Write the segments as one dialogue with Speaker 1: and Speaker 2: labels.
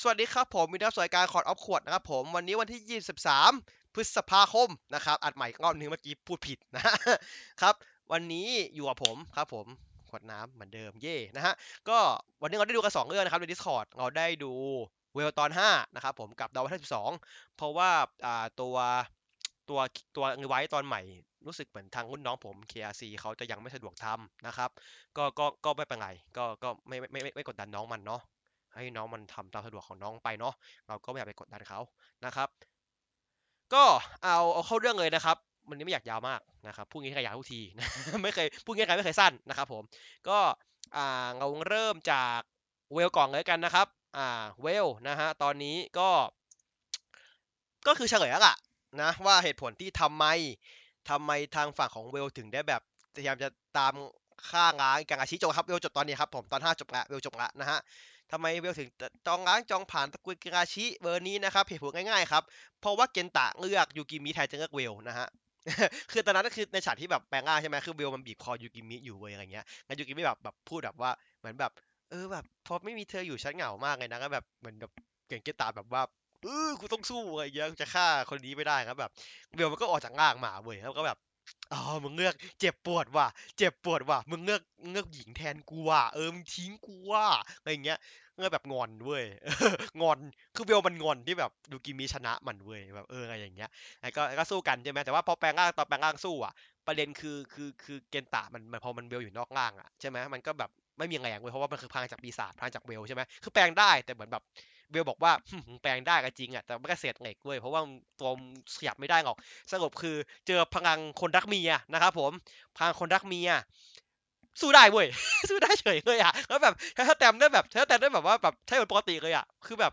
Speaker 1: สวัสดีครับผมมีนักสวยการคอร์ดออฟขวดนะครับผมวันนี้วันที่ 23 พฤษภาคมนะครับอัดใหม่รอบนึงเมื่อกี้พูดผิดนะครับวันนี้อยู่กับผมครับผมขวดน้ำเหมือนเดิมเย่นะฮะก็วันนี้เราได้ดูกันสองเรื่องนะครับใน Discord เราได้ดูเวลตอน 5 นะครับผมกับดาวที่12 เพราะว่าอ่าตัวตัวตัวไว้ตอนใหม่รู้สึกเหมือนทางรุ่นน้องผม KRC เขาจะยังไม่สะดวกทำนะครับ ก็ก็ก็ไม่เป็นไรก็ก็ไม่ไม่ไม่ไม่กดดันน้องมันเนาะ ให้น้องมันทำตามสะดวกของน้องไปเนาะเราก็ไม่อยากไปกดดันเขานะครับ ก็เอาเอาเข้าเรื่องเลยนะครับวันนี้ไม่อยากยาวมากนะครับพูดงี้ใครยาวทุกทีไม่เคยพูดงี้ใครไม่เคยสั้นนะครับ ผม ก็อ่าเราเริ่มจากเวลก่อนเลยกันนะครับอ่าเวลนะฮะตอนนี้ก็ ก็คือเฉลยแล้วล่ะนะว่าเหตุผลที่ทำไมทำไมทางฝั่งของ Vail ถึงได้แบบพยายามจะตามฆ่าล้างอิการาชิจบครับ Vail จบตอนนี้ครับผมตอน 5 จบละ Vail จบละนะฮะ ทำไม Vail ถึงจองล้างจองผลาญตระกูลอิการาชิเบอร์นี้นะครับเหตุผลง่ายๆครับ เพราะว่าเกนตะเลือกยูกิมิแทนจะเลือก Vail นะฮะคือตอนนั้นก็คือในฉากที่แบบแปลงร่างใช่ไหมคือ Vail มันบีบคอยูกิมิอยู่เว้ยอะไรเงี้ยแล้วยูกิมิแบบแบบพูดแบบว่าเหมือนแบบเออแบบพอไม่มีเธออยู่ฉันเหงามากเลยนะก็แบบเหมือนแบบเก่งเกนตะแบบว่าเออกูต้องสู้อะไรเงี้ยจะฆ่าคนนี้ไม่ได้ครับแบบเวลมันก็ออกจากร่างมาเว้ยแล้วก็แบบ อ๋อมึงเลือกเจ็บปวดว่ะ เจ็บปวดว่ะ มึงเลือกเลือกหญิงแทนกูว่ะ เออ มึงทิ้งกูว่ะ อะไรเงี้ยเงยแบบงอนเว้ย งอน คือเบลมันงอนที่แบบดูกิมีชนะมันเว้ย แบบเอออะไรอย่างเงี้ยไอ้ก็ก็สู้กันใช่ไหมแต่ว่าพอแปลงร่างตอนแปลงร่างสู้อะ ประเด็นคือคือคือเกนตะมันพอมันเบลอยู่นอกร่างอะใช่ไหมมันก็แบบไม่มีแรงเว้ย เพราะว่ามันคือพลังจากปีศาจพลังจากเบลใช่ไหมคือแปลงได้แต่เหมือนแบบ เบลบอกว่าแปลงได้ก็จริงอะแต่ไม่ก็เศษเหล็กเว้ยเพราะว่าตัวขยับไม่ได้หรอก สรุปคือเจอพลังคนรักเมียนะครับผมพลังคนรักเมียสู้ได้เว้ยสู้ได้เฉยเลยอะแล้วแบบถ้าแต้มได้แบบถ้าแต้มได้แบบว่าแบบใช่เหมือนปกติเลยอะคือแบบ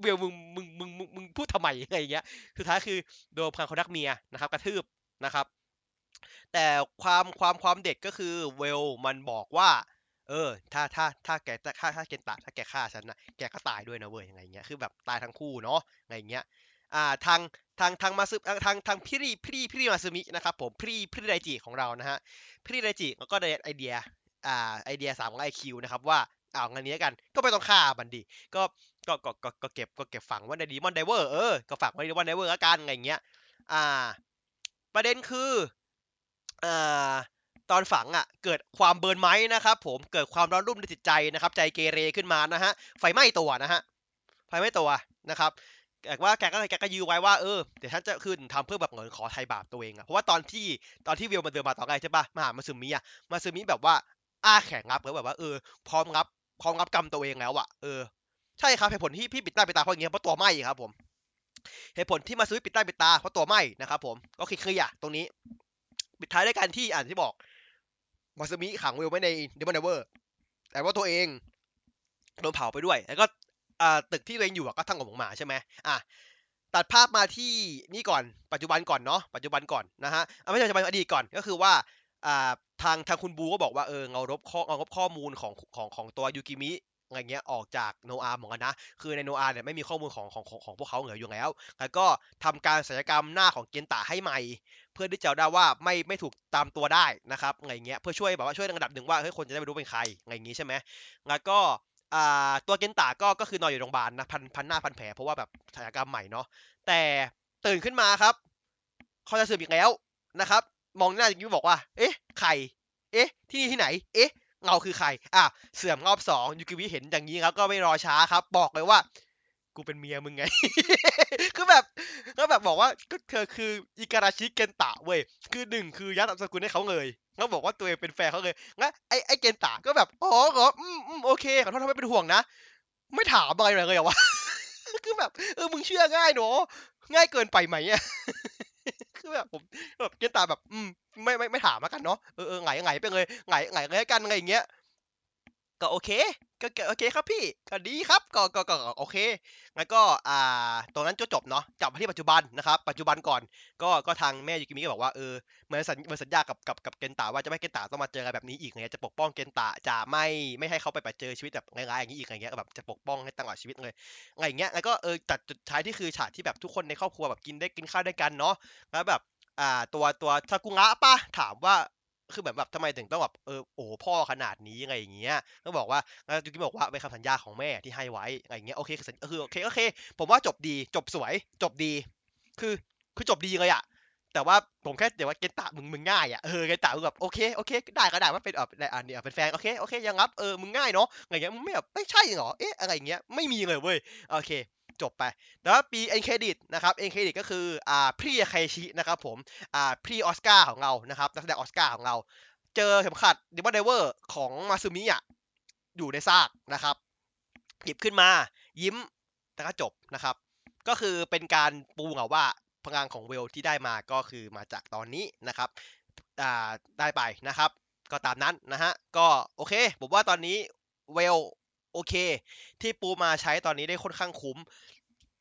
Speaker 1: เบลมึงมึงมึงมึงพูดทำไมอะไรอย่างเงี้ยสุดท้ายคือโดนพลังคนรักเมียนะครับ กระทืบนะครับ แต่ความความความเด็ดก็คือเวลมันบอกว่า เออ ถ้าถ้าถ้าแกถ้าถ้าเกนตะถ้าแกฆ่าฉันนะแกก็ตายด้วยนะเว้ยอะไรเงี้ยคือแบบตายทั้งคู่เนาะอะไรเงี้ยอ่าทางทางทางมาซึทางทางพี่รีพี่พี่มาซึมินะครับผมพี่พี่ไดจิของเรานะฮะพี่ไดจิก็ได้ไอเดียอ่าไอเดียสามของไอคิวนะครับว่าเอางั้นนี้กันก็ไม่ต้องฆ่ามันดีก็ก็ก็ก็ก็เก็บก็เก็บฝังไว้ใน Demons Driver เออก็ฝังไว้ใน Demons Driver ละกันอะไรเงี้ยอ่า ประเด็นคืออ่า ตอนฝังอะเกิดความเบิร์นไม้นะครับผมเกิดความร้อนรุ่มในจิตใจนะครับ ใจเกเรขึ้นมานะฮะไฟไหม้ตัวนะฮะไฟไหม้ตัวนะครับแต่ว่าแกก็แกก็ยื้อไว้ว่าเออเดี๋ยวฉันจะขึ้นทำเพื่อแบบเหมือนขอไทยบาปตัวเองอะเพราะว่าตอนที่ตอนที่วิวมาเดินมาต่อนแรกใช่ปะมาหามาซึมิอะมาซึมิแบบว่าอ้าแข็งรับแล้วแบบว่าเออพร้อมรับพร้อมรับกรรมตัวเองแล้วอะเออใช่ครับเหตุผลที่พี่ปิดหน้าปิดตาเพราะอย่างเงี้ยเพราะตัวไหม้ครับผมเหตุผลที่มาซึมิปิดหน้าปิดตาเพราะตัวไหม้นะครับผมก็เคลียร์ตรงนี้ ปิดท้ายด้วยการที่อ่านที่บอก มาซึมิขัง Vail ไว้ใน Demons Driver แต่ว่าตัวเองโดนเผาไปด้วย แล้วก็ตึกที่ตัวเองอยู่ก็ทั้งกับหมาใช่ไหมอะตัดภาพมาที่นี่ก่อนปัจจุบันก่อนเนาะปัจจุบันก่อนนะฮะไม่ใช่ปัจจุบันอดีตก่อนก็คือว่าทางทางคุณบูก็บอกว่าเออเราลบข้อเราลบข้อมูลของของของตัวยูกิมิ อะไรเงี้ยออกจากโนอาร์เหมือนกันนะ คือในโนอาร์เนี่ยไม่มีข้อมูลของของของของพวกเขาเหลืออยู่แล้ว แล้วก็ทำการศัลยกรรมหน้าของเกนตะให้ใหม่ เพื่อที่จะได้ว่าไม่ไม่ถูกตามตัวได้นะครับอะไรเงี้ยเพื่อช่วยแบบว่าช่วยในระดับหนึ่งว่าเฮ้ยคนจะได้ไม่รู้เป็นใครอะไรอย่างงี้ใช่ไหมแล้วก็ตัวเกนตะก็ก็คือนอนอยู่โรงพยาบาลนะพันพันหน้าพันแผลเพราะว่าแบบศัลยกรรมใหม่เนาะแต่ตื่นขึ้นมาครับเขาจะสืบอีกแล้วนะครับ มองหน้าอย่างนี้บอกว่า เอ๊ะใครเอ๊ะ ที่นี่ที่ไหน เอ๊ะ เงาคือใคร อะ เสื่อมรอบสองยูกิวิเห็นอย่างนี้ครับ ก็ไม่รอช้าครับ บอกเลยว่า กูเป็นเมียมึงไง คือแบบก็แบบบอกว่าก็เธอคืออิการาชิเกนตะเว้ย คือหนึ่งคือยัดอับสกุลให้เขาเลยแล้วบอกว่าตัวเองเป็นแฟนเขาเลยงั้นไอ้ไอ้เกนตะก็แบบ อ๋อเหรออืมอืมโอเคขอโทษทำไม่เป็นห่วงนะ ไม่ถามอะไรเลยเหรอวะ คือแบบ เออ มึงเชื่อง่ายเนาะง่ายเกินไปไหมอะ คือแบบผมแบบเกนตาแบบ อืมไม่ไม่ไม่ถามแล้วกันเนาะเออเออไงไงไปเลยไงไงเลยกันอะไรอย่างเงี้ย ก็โอเคก็โอเคครับพี่ก็ดีครับก็ก็ก็โอเคแล้วก็อ่าตรงนั้นจบเนาะจับมาที่ปัจจุบันนะครับปัจจุบันก่อน ก็ก็ทางแม่ยูกิมิก็บอกว่าเออเหมือนสัญเหมือนสัญญากับกับกับเกนตาว่าจะไม่เกนตาต้องมาเจออะไรแบบนี้อีกไงจะปกป้องเกนตาจะไม่ไม่ให้เขาไปไปเจอชีวิตแบบร้ายๆอย่างนี้อีกอะไรเงี้ยแบบจะปกป้องให้ตลอดชีวิตเลยอะไรเงี้ยแล้วก็เออจัดจุดท้ายที่คือฉากที่แบบทุกคนในครอบครัวแบบกินได้กินข้าวด้วยกันเนาะแล้วแบบอ่าตัวตัวซากุงะป่ะถามว่า คือแบบแบบทำไมถึงต้องแบบเออโอ้พ่อขนาดนี้อะไรอย่างเงี้ยก็บอกว่าแล้วยูกิบอกว่าเป็นคำสัญญาของแม่ที่ให้ไว้อะไรอย่างเงี้ยโอเคคือคือโอเคโอเค ผมว่าจบดีจบสวย จบดี คือคือจบดีเลยอะแต่ว่าผมแค่เดี๋ยวว่าเกตะมึงมึงง่ายอะเออเกตะมึงแบบโอเคโอเคได้ก็ได้ว่าเป็นเอออันนี้เป็นแฟนโอเคโอเคยังรับเออมึงง่ายเนาะอะไรเงี้ยมึงไม่แบบไม่ใช่เหรอเอ๊ะอะไรเงี้ยไม่มีเลยเว้ยโอเค จบไปแล้วมี end credit นะครับ end credit ก็คืออ่าพี่ไคชินะครับผมอ่าพี่ออสการ์ของเรานะครับนักแสดงออสการ์ของเรา เจอเข็มขัด Demons Driver ของมาซึมิอะอยู่ในซากนะครับหยิบขึ้นมายิ้มแล้วก็จบนะครับ ก็คือเป็นการปูเหงาว่าพลังของ Vail ที่ได้มาก็คือมาจากตอนนี้นะครับอ่าได้ไปนะครับ ก็ตามนั้นนะฮะก็โอเค ผมว่าตอนนี้เวล โอเค ที่ปูมาใช้ตอนนี้ได้ค่อนข้างคุ้ม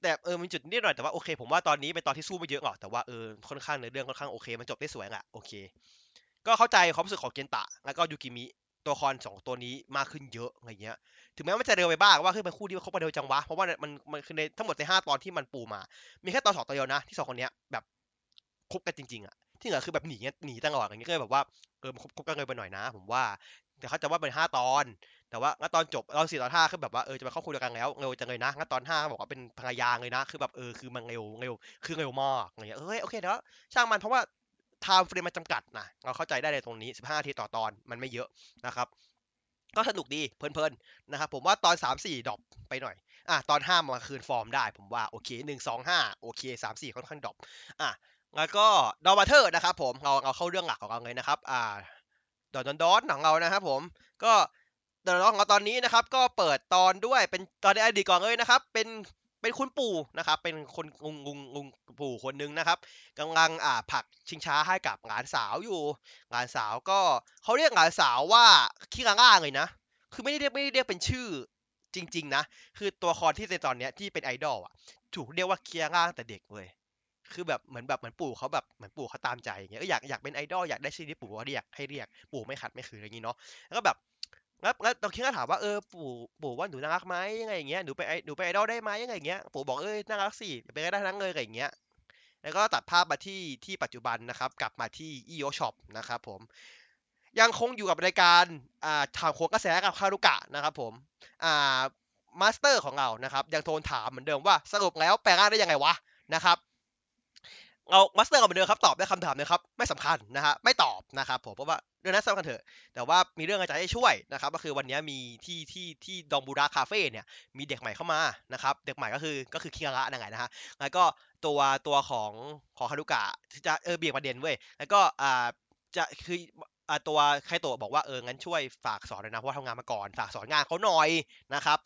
Speaker 1: แต่เออมีจุดนิดหน่อยแต่ว่าโอเค ผมว่าตอนนี้เป็นตอนที่สู้ไม่เยอะหรอกแต่ว่าเออค่อนข้างเนื้อเรื่องค่อนข้างโอเค มันจบได้สวยอะโอเค ก็เข้าใจความรู้สึกของเกนตะ แล้วก็ยูกิมิตัวละครสองตัวนี้มากขึ้นเยอะอะไรเงี้ย ถึงแม้มันจะเร็วไปบ้างว่าคือเป็นคู่ที่เขาไปเร็วจังวะ เพราะว่ามันมันคือในทั้งหมดในห้าตอนที่มันปูมา มีแค่ตอนสองตอนเดียวนะที่สองคนเนี้ยแบบคบกันจริงๆอะที่เหลือคือแบบหนีหนีตลอดอย่างเงี้ยก็เลยแบบว่าเออคบคบกันเลยไปหน่อยนะ ผมว่า แต่เขาจะว่าเป็นห้าตอน แต่ว่างั้นตอนจบตอนสี่ตอนห้าคือแบบว่าเออจะมาเข้าคู่เดียวกันแล้วเร็วจังเลยนะงั้นตอนห้าบอกว่าเป็นภรรยาเลยนะ คือแบบเออคือมันเร็วเร็วคือเร็วมากอะไรเงี้ยเอ้ยโอเคเดี๋ยวช่างมันเพราะว่า time frame มันจำกัดนะเราเข้าใจได้ในตรงนี้ 15นาทีต่อตอนมันไม่เยอะนะครับก็สนุกดีเพลินๆนะครับผมว่าตอน 3 4 drop ไปหน่อยอะตอน5มาคืนฟอร์มได้ ผมว่าโอเค 1 2 5 โอเค 3 4 ค่อนข้าง dropอะแล้วก็ดอมาเทอร์นะครับผมเราเราเข้าเรื่องหลักของเราเลยนะครับอ่าดอนดอนของเรานะครับผมก็ เดอนดอนของเราตอนนี้นะครับ ก็เปิดตอนด้วยเป็นตอนในอดีตก่อนเลยนะครับ เป็นเป็นคุณปู่นะครับ เป็นคนงงงงงปู่คนนึงนะครับกำลังอ่าผักชิงช้าให้กับหลานสาวอยู่ หลานสาวก็เขาเรียกหลานสาวว่าคิราง่าเลยนะ คือไม่ได้เรียกไม่ได้เรียกเป็นชื่อจริง ๆ นะ คือตัวละครที่ในตอนเนี้ยที่เป็นไอดอลอะ ถูกเรียกว่าเคิราง่าตั้งแต่เด็กเลยคือแบบเหมือนแบบเหมือนปู่เขาแบบเหมือนปู่เขาตามใจอย่างเงี้ยก็อยากอยากเป็นไอดอลอยากได้ชื่อที่ปู่เขาเรียกให้เรียกปู่ไม่ขัดไม่ขืนอะไรอย่างงี้เนาะแล้วก็แบบ แล้วแล้วตอนคิดก็ถามว่าเออปู่ปู่ว่าหนูน่ารักไหมยังไงอย่างเงี้ยหนูไปไอหนูไปไอดอลได้ไหมยังไงอย่างเงี้ยปู่บอกเอ้ยน่ารักสิไปได้ทั้งเลยอะไรอย่างเงี้ยแล้วก็ตัดภาพมาที่ที่ปัจจุบันนะครับ กลับมาที่อีโอช็อปนะครับผม ยังคงอยู่กับรายการอ่าถามโคงกระแสกับคารุกะนะครับผมอ่า master ของเรานะครับ ยังโทรถามเหมือนเดิมว่าสรุปแล้วแปลงร่างได้ยังไงวะนะครับ เรา master กับเหมือนเดิมครับตอบได้คำถามนะครับไม่สำคัญนะฮะไม่ตอบนะครับผมเพราะว่าเรื่องนั้นสำคัญเถอะ แต่ว่ามีเรื่องอาจารย์ให้ช่วยนะครับ ก็คือวันนี้มีที่ที่ที่ดองบูราคาเฟ่เนี่ยมีเด็กใหม่เข้ามานะครับ เด็กใหม่ก็คือก็คือคิงระนั่นไงนะฮะแล้วก็ตัวตัวของของฮารุกะจะเออเบี่ยงประเด็นเว้ยแล้วก็อ่าจะคืออ่าตัวไคโตะบอกว่าเอองั้นช่วยฝากสอนหน่อยนะเพราะว่าทำงานมาก่อนฝากสอนงานเขาหน่อยนะครับ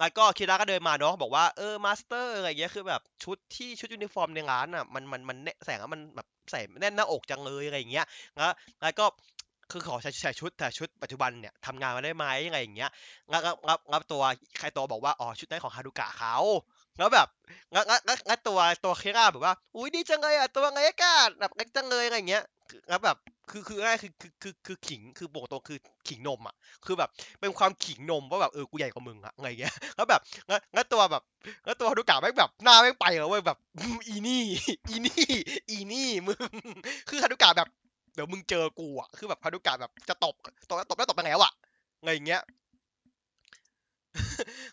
Speaker 1: แล้วก็คิระก็เดินมาเนาะบอกว่าเออ master อะไรเงี้ยคือแบบชุดที่ชุดยูนิฟอร์มในร้านอะมันมันมันแน่แสงมันแบบใส่แน่นหน้าอกจังเลยอะไรอย่างเงี้ยแล้วแล้วก็คือขอใส่ใส่ชุดแต่ชุดปัจจุบันเนี่ยทำงานมาได้ไหมยังไงอย่างเงี้ยแล้วแล้วแล้วตัวไคโตะบอกว่าอ๋อชุดนั้นของฮารุกะเขาแล้วแบบงั้นงั้นงั้นตัวตัวคิระแบบว่า อุ้ยดีจังเลยอะตัวไงกันแบบเล็กจังเลยอะไรเงี้ยแล้วแบบ คือคือง่ายคือคือคือคือขิงคือบอกตรงคือขิงนมอะ คือแบบเป็นความขิงนมว่าแบบเออกูใหญ่กว่ามึงอะอะไรเงี้ยแล้วแบบงั้นงั้นตัวแบบงั้นตัวฮารุกะแม่งแบบหน้าแม่งไปเลยเว้ยแบบอีนี่อีนี่อีนี่มึงคือฮารุกะแบบเดี๋ยวมึงเจอกูอะคือแบบฮารุกะแบบจะตบตบแล้วตบแล้วตบไปแล้วอะอะไรอย่างเงี้ย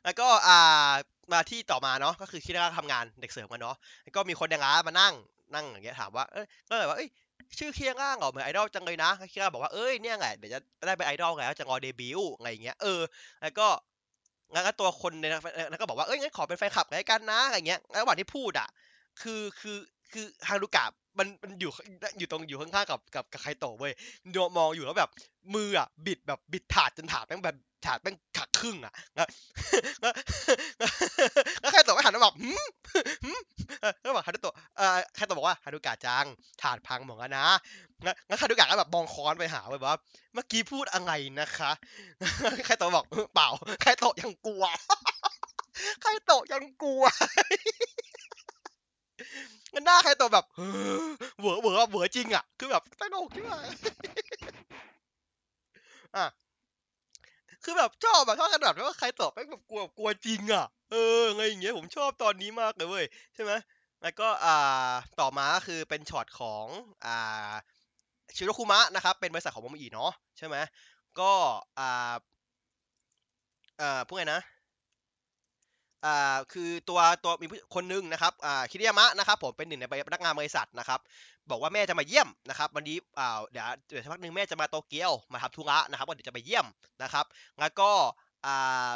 Speaker 1: แล้วก็อ่ามาที่ต่อมาเนาะก็คือคิดว่าทำงานเด็กเสร์ฟกันเนาะแล้วก็มีคนในร้านมานั่งนั่งอย่างเงี้ยถามว่าเอ้ยก็เลยว่าเอ้ย ชื่อเคียงร่างเหรอเหมือนไอดอลจังเลยนะเคียงร่างบอกว่าเอ้ยเนี่ยไงเดี๋ยวจะได้เป็นไอดอลแล้วจะรอเดบิวต์อะไรอย่างเงี้ยเออแล้วก็งั้นก็ตัวคนในนั้นแล้วก็บอกว่าเอ้ยงั้นขอเป็นแฟนคลับไงกันนะอะไรเงี้ยระหว่างที่พูดอะคือคือ คือฮารุกะมันมันอยู่อยู่ตรงอยู่ข้างๆกับกับกับไคโตะเว้ยดูมองอยู่แล้วแบบมืออะบิดแบบบิดถาดจนถาดแม่งแบบถาดแม่งขาดครึ่งอะแล้วแล้วไคโตะก็หันมาแบบหืมหืมแล้วบอกฮารุโตะเอ่อไคโตะบอกว่าฮารุกะจังถาดพังหมดแล้วนะงั้นงั้นฮารุกะก็แบบมองค้อนไปหาแบบว่าเมื่อกี้พูดอะไรนะคะไคโตะบอกเปล่าไคโตะยังกลัวไคโตะยังกลัว งั้นหน้าใครตัวแบบเหวอเหวอเหวอจริงอะ คือแบบตลกที่ว่าอะคือแบบชอบแบบชอบขนาดว่าใครตอบแม่งแบบกลัวกลัวจริงอะ เออไงอย่างเงี้ยผมชอบตอนนี้มากเลยเว้ยใช่ไหมแล้วก็อ่าต่อมาก็คือเป็นช็อตของอ่าชิโรคุมะนะครับ เป็นบริษัทของโมโมอิเนาะใช่ไหมก็อ่าอ่าพูดไงนะ อ่าคือตัวตัวมีคนหนึงนะครับอ่าคิริยามะนะครับผมเป็นหนึ่งในพนักงานบริษัทนะครับบอกว่าแม่จะมาเยี่ยมนะครับวันนี้อ่าเดี๋ยวเดี๋ยวสักพักหนึ่งแม่จะมาโตเกียวมาทำธุระนะครับก็เดี๋ยวจะไปเยี่ยมนะครับแล้วก็อ่า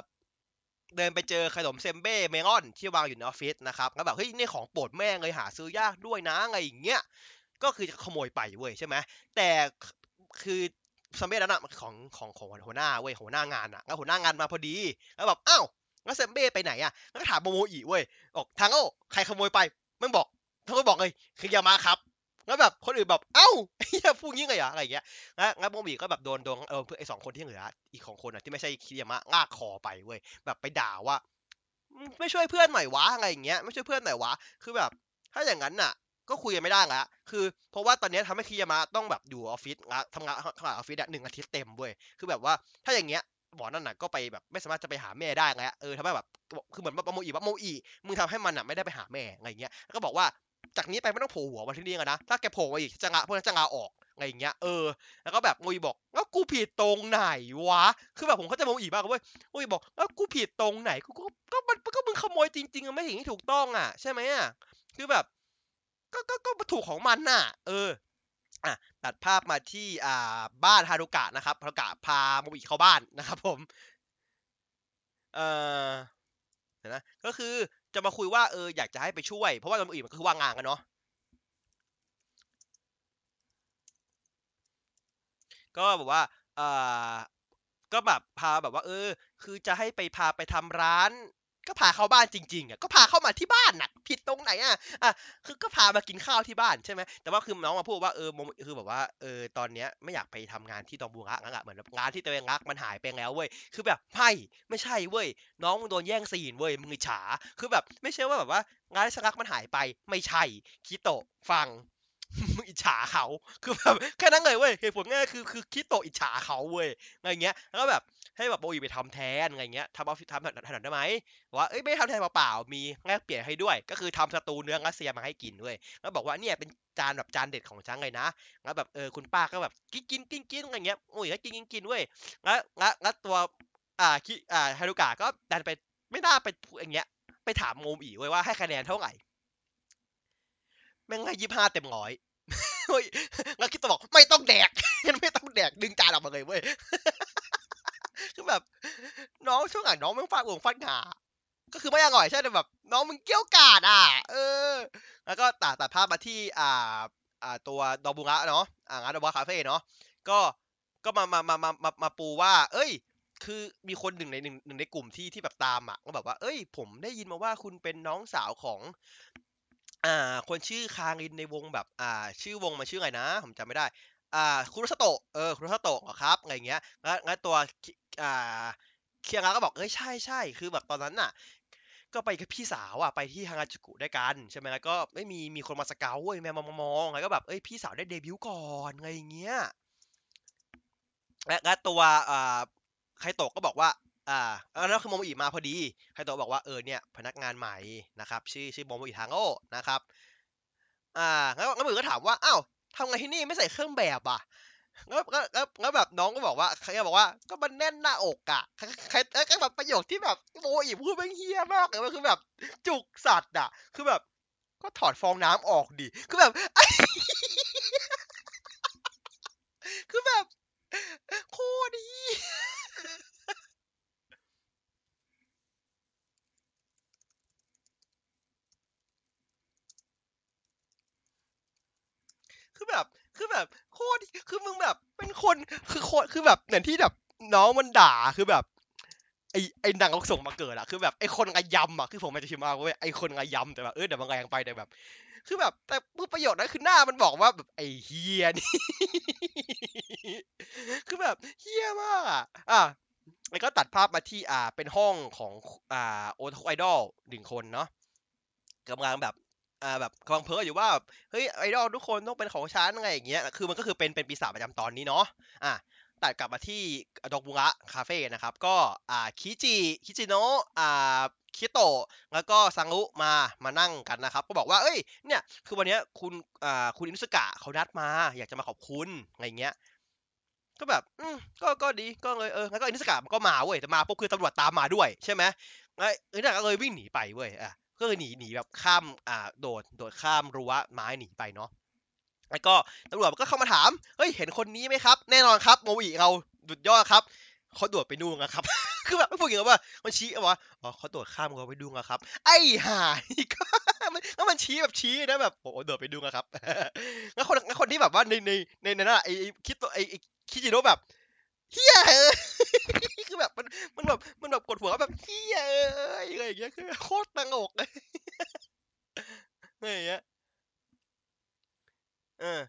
Speaker 1: เดินไปเจอขนมเซมเบ้เมลอนที่วางอยู่ในออฟฟิศนะครับแล้วแบบเฮ้ยนี่ของโปรดแม่เลยหาซื้อยากด้วยนะอะไรอย่างเงี้ยก็คือจะขโมยไปเว้ยใช่ไหมแต่คือเซมเบ้นั้นอะของของของหัวหน้าเว้ยหัวหน้างานอะแล้วหัวหน้างานมาพอดีแล้วแบบอ้าว แล้วเซมเบ้ไปไหนอะแล้วก็ถามโมโมอิเว้ยบอกทางโอ้ใครขโมยไปมันบอกทั้งก็บอกเลยคือยามาครับแล้วแบบคนอื่นแบบเอ้าอ้เหี้ยพูดงี้เลยเหรออะไรอย่างเงี้ยแล้วงั้นโมมีก็แบบโดนโดนเออเพื่อไอ้สองคนที่เหลืออีกของคนอะที่ไม่ใช่คิยามะลากคอไปเว้ยแบบไปด่าว่าไม่ช่วยเพื่อนหน่อยวะอะไรอย่างเงี้ยไม่ช่วยเพื่อนหน่อยวะคือแบบ ถ้าอย่างนั้นน่ะ ก็คุยกันไม่ได้ละคือเพราะว่าตอนนี้ทำให้คิยามะต้องแบบอยู่ออฟฟิศงานทำงานข้างหลังออฟฟิศหนึ่งอาทิตย์เต็มเว้ยคือแบบว่าถ้าอย่างเงี้ย หมอนั่นน่ะก็ไปแบบไม่สามารถจะไปหาแม่ได้ไงเออทำให้แบบคือเหมือนว่าโมอีว่าโมอีมึงทำให้มันอะไม่ได้ไปหาแม่อะไรอย่างเงี้ยแล้วก็บอกว่าจากนี้ไปไม่ต้องโผล่หัวมาที่นี่กันนะถ้าแกโผล่มาอีกจะงาพวกนั้นจะงาออกอะไรอย่างเงี้ยเออแล้วก็แบบโมุยบอกแล้วกูผิดตรงไหนวะคือแบบผมเข้าใจมุยมากเว้ยมุยบอกแล้วกูผิดตรงไหนกูก็ก็มันก็มึงขโมยจริงๆอะไม่เห็นที่ถูกต้องอะ ใช่ไหมอะคือแบบก็ก็ก็ถูกของมันน่ะ เออ อะตัดภาพมาที่อ่าบ้านฮารุกะนะครับฮารุกะพาโมบิเข้าบ้านนะครับผมเอ่อเห็นะก็คือจะมาคุยว่าเอออยากจะให้ไปช่วย เพราะว่าตอนอื่นมันก็คือว่างงานกันเนาะก็แบบว่าเอ่อก็แบบพาแบบว่า เออ คือจะให้ไปพาไปทำร้าน ก็พาเข้าบ้านจริงๆอะก็พาเข้ามาที่บ้านน่ะผิดตรงไหนอะอะคือก็พามากินข้าวที่บ้านใช่ไหมแต่ว่าคือน้องมาพูดว่าเออคือแบบว่าเออตอนเนี้ยไม่อยากไปทำงานที่ตองบูระงั้นอะเหมือนงานที่ตัวเองรักมันหายไปแล้วเว้ยคือแบบไม่ไม่ใช่เว้ยน้องมึงโดนแย่งซีนเว้ยมึงอิจฉาคือแบบไม่ใช่ว่าแบบว่างานที่ฉันรักมันหายไปไม่ใช่คิโตะฟัง มึงอิจฉาเขา คือแบบแค่นั้นเลยเว้ยเหตุผลง่ายคือคือคิโตะอิจฉาเขาเว้ยอะไรเงี้ย แล้วก็แบบให้แบบโบอีไปทำแทนอะไรเงี้ยทำออฟฟิศทำถนนได้ไหมว่าเอ้ยไม่ทำแทนเปล่าๆมีแลกเปลี่ยนให้ด้วย ก็คือทำสตูเนื้อรัสเซียมาให้กินด้วย แล้วบอกว่าเนี่ยเป็นจานแบบจานเด็ดของฉันเลยนะ แล้วแบบเออคุณป้าก็แบบกินกินกินกินอะไรเงี้ย โอ้ยกินกินกินเว้ย แล้วแล้วแล้วตัวอ่าคิอ่าฮารุกะก็ดันไปไม่น่าไปอย่างเงี้ย ไปถามโมมอีเว้ยว่าให้คะแนนเท่าไหร่ แม่งให้ยี่ห้าเต็มร้อยเฮ้ยแล้วคิดตัวบอกไม่ต้องแดกไม่ต้องแดกดึงจานออกมาเลยเว้ยคือแบบ น้องช่วงหลังน้องมึงฟาดวงฟาดงาก็คือไม่อร่อยใช่แต่แบบ น้องมึงเกี้ยวกาดอะ เออ แล้วก็ตัดตัดภาพมาที่อ่าอ่าตัวดอบุระเนาะอ่างานดอบุระคาเฟ่เนาะก็ก็มามามามามามาปูว่า เอ้ย คือมีคนหนึ่งในหนึ่งหนึ่งในกลุ่มที่ที่แบบตามอะก็แบบว่า เอ้ย ผมได้ยินมาว่าคุณเป็นน้องสาวของ อ่า คนชื่อคารินในวงแบบ อ่า ชื่อวงมันชื่ออะไรนะ ผมจำไม่ได้ อ่า คุรุสโตะ เออ คุรุสโตะเหรอครับ อะไรเงี้ยแล้วแล้วตัว อ่า เคียงาก็บอก เอ้ย ใช่ๆคือแบบตอนนั้นน่ะ ก็ไปกับพี่สาวอะไปที่ฮางาจูกุด้วยกันใช่ไหมแล้วก็ไม่มี มีคนมา scout เว้ยมามามองแล้วก็แบบ เอ้ย พี่สาวได้เดบิวต์ก่อนอะไรอย่างเงี้ย และและตัว อ่า ไคโตะก็บอกว่า อ่าแล้วคือโมโมอิมาพอดีไคโตะบอกว่าเออเนี่ยพนักงานใหม่นะครับชื่อชื่อโมโมอิทางโง่นะครับอ่าแล้วแล้วมือก็ถามว่าอ้าวทำไงที่นี่ไม่ใส่เครื่องแบบอะแล้วแล้วแล้วแบบน้องก็บอกว่าใครก็บอกว่าก็มันแน่นหน้าอกอะใครใครแล้วก็แบบประโยคที่แบบโมโมอิพูดแม่งเฮี้ยมากเลยมันคือแบบจุกสัตว์อะ คือแบบ ก็ถอดฟองน้ำออกดิคือแบบคือแบบ โคตรเหี้ย คือแบบ คือแบบโคตรคือมึงแบบ เป็นคนคือโคตรคือแบบเหมือนที่แบบน้องมันด่าคือแบบไอไอหนังเขาส่งมาเกิดอะคือแบบไอคนระยำอะคือผมมันจะพิมพ์มาเว้ยไอคนระยำแต่แบบเออเดี๋ยวมันแรงไปแต่แบบ คือแบบ แต่พูดประโยชน์นั้นคือหน้ามันบอกว่าแบบไอเฮียนี่คือแบบเฮียมากอะอะแล้วก็ตัดภาพมาที่อ่าเป็นห้องของอ่าโอทไอดอลหนึ่งคนเนาะกำลังแบบ อ่าแบบกำลังเพ้ออยู่ว่าแบบเฮ้ยไอดอลทุกคนต้องเป็นของฉันอะไรอย่างเงี้ยคือมันก็คือเป็นเป็นปีศาจประจำตอนนี้เนาะอะตัดกลับมาที่ดอกบุระคาเฟ่นะครับ ก็อ่าคิจิคิจิโนะอ่าคิโตะแล้วก็ซังรุมามานั่งกันนะครับ ก็บอกว่าเอ้ยเนี่ยคือวันเนี้ยคุณอ่าคุณอินุสกะเขานัดมา อยากจะมาขอบคุณอะไรเงี้ยก็แบบอืมก็ก็ดีก็เลยเออแล้วก็อินุสกะมันก็มาเว้ยแต่มาปุ๊บคือตำรวจตามมาด้วยใช่ไหมไอ้อินุสกะก็เลยวิ่งหนีไปเว้ยอะ ก็เลยหนีหนีแบบข้ามอ่าโดดโดดข้ามรั้วไม้หนีไปเนาะแล้วก็ตำรวจก็เข้ามาถามเฮ้ยเห็นคนนี้ไหมครับ แน่นอนครับโมอิเราดุดยอดครับเขาโดดไปนู่นนะครับ คือแบบไม่พูดอย่างนั้ว่ามันชี้ว่าอ๋อเขาโดดข้ามเราไปดูนนะครับ ไอ้ห่านี่ก็มันแล้วมันชี้แบบชี้นะแบบโอ้โหโดดไปดูนนะครับ แล้วคนแล้วคนที่แบบว่าในในในในนั้นอะไอ้ไอคิดตัวไอ้ไอคิจิโนะแบบ เฮียเออคือแบบมันมันแบบมันแบบกดหัวแบบเฮียเอออะไรอย่างเงี้ยคือโคตรตลกเลยอะไรอย่างเงี้ยเออ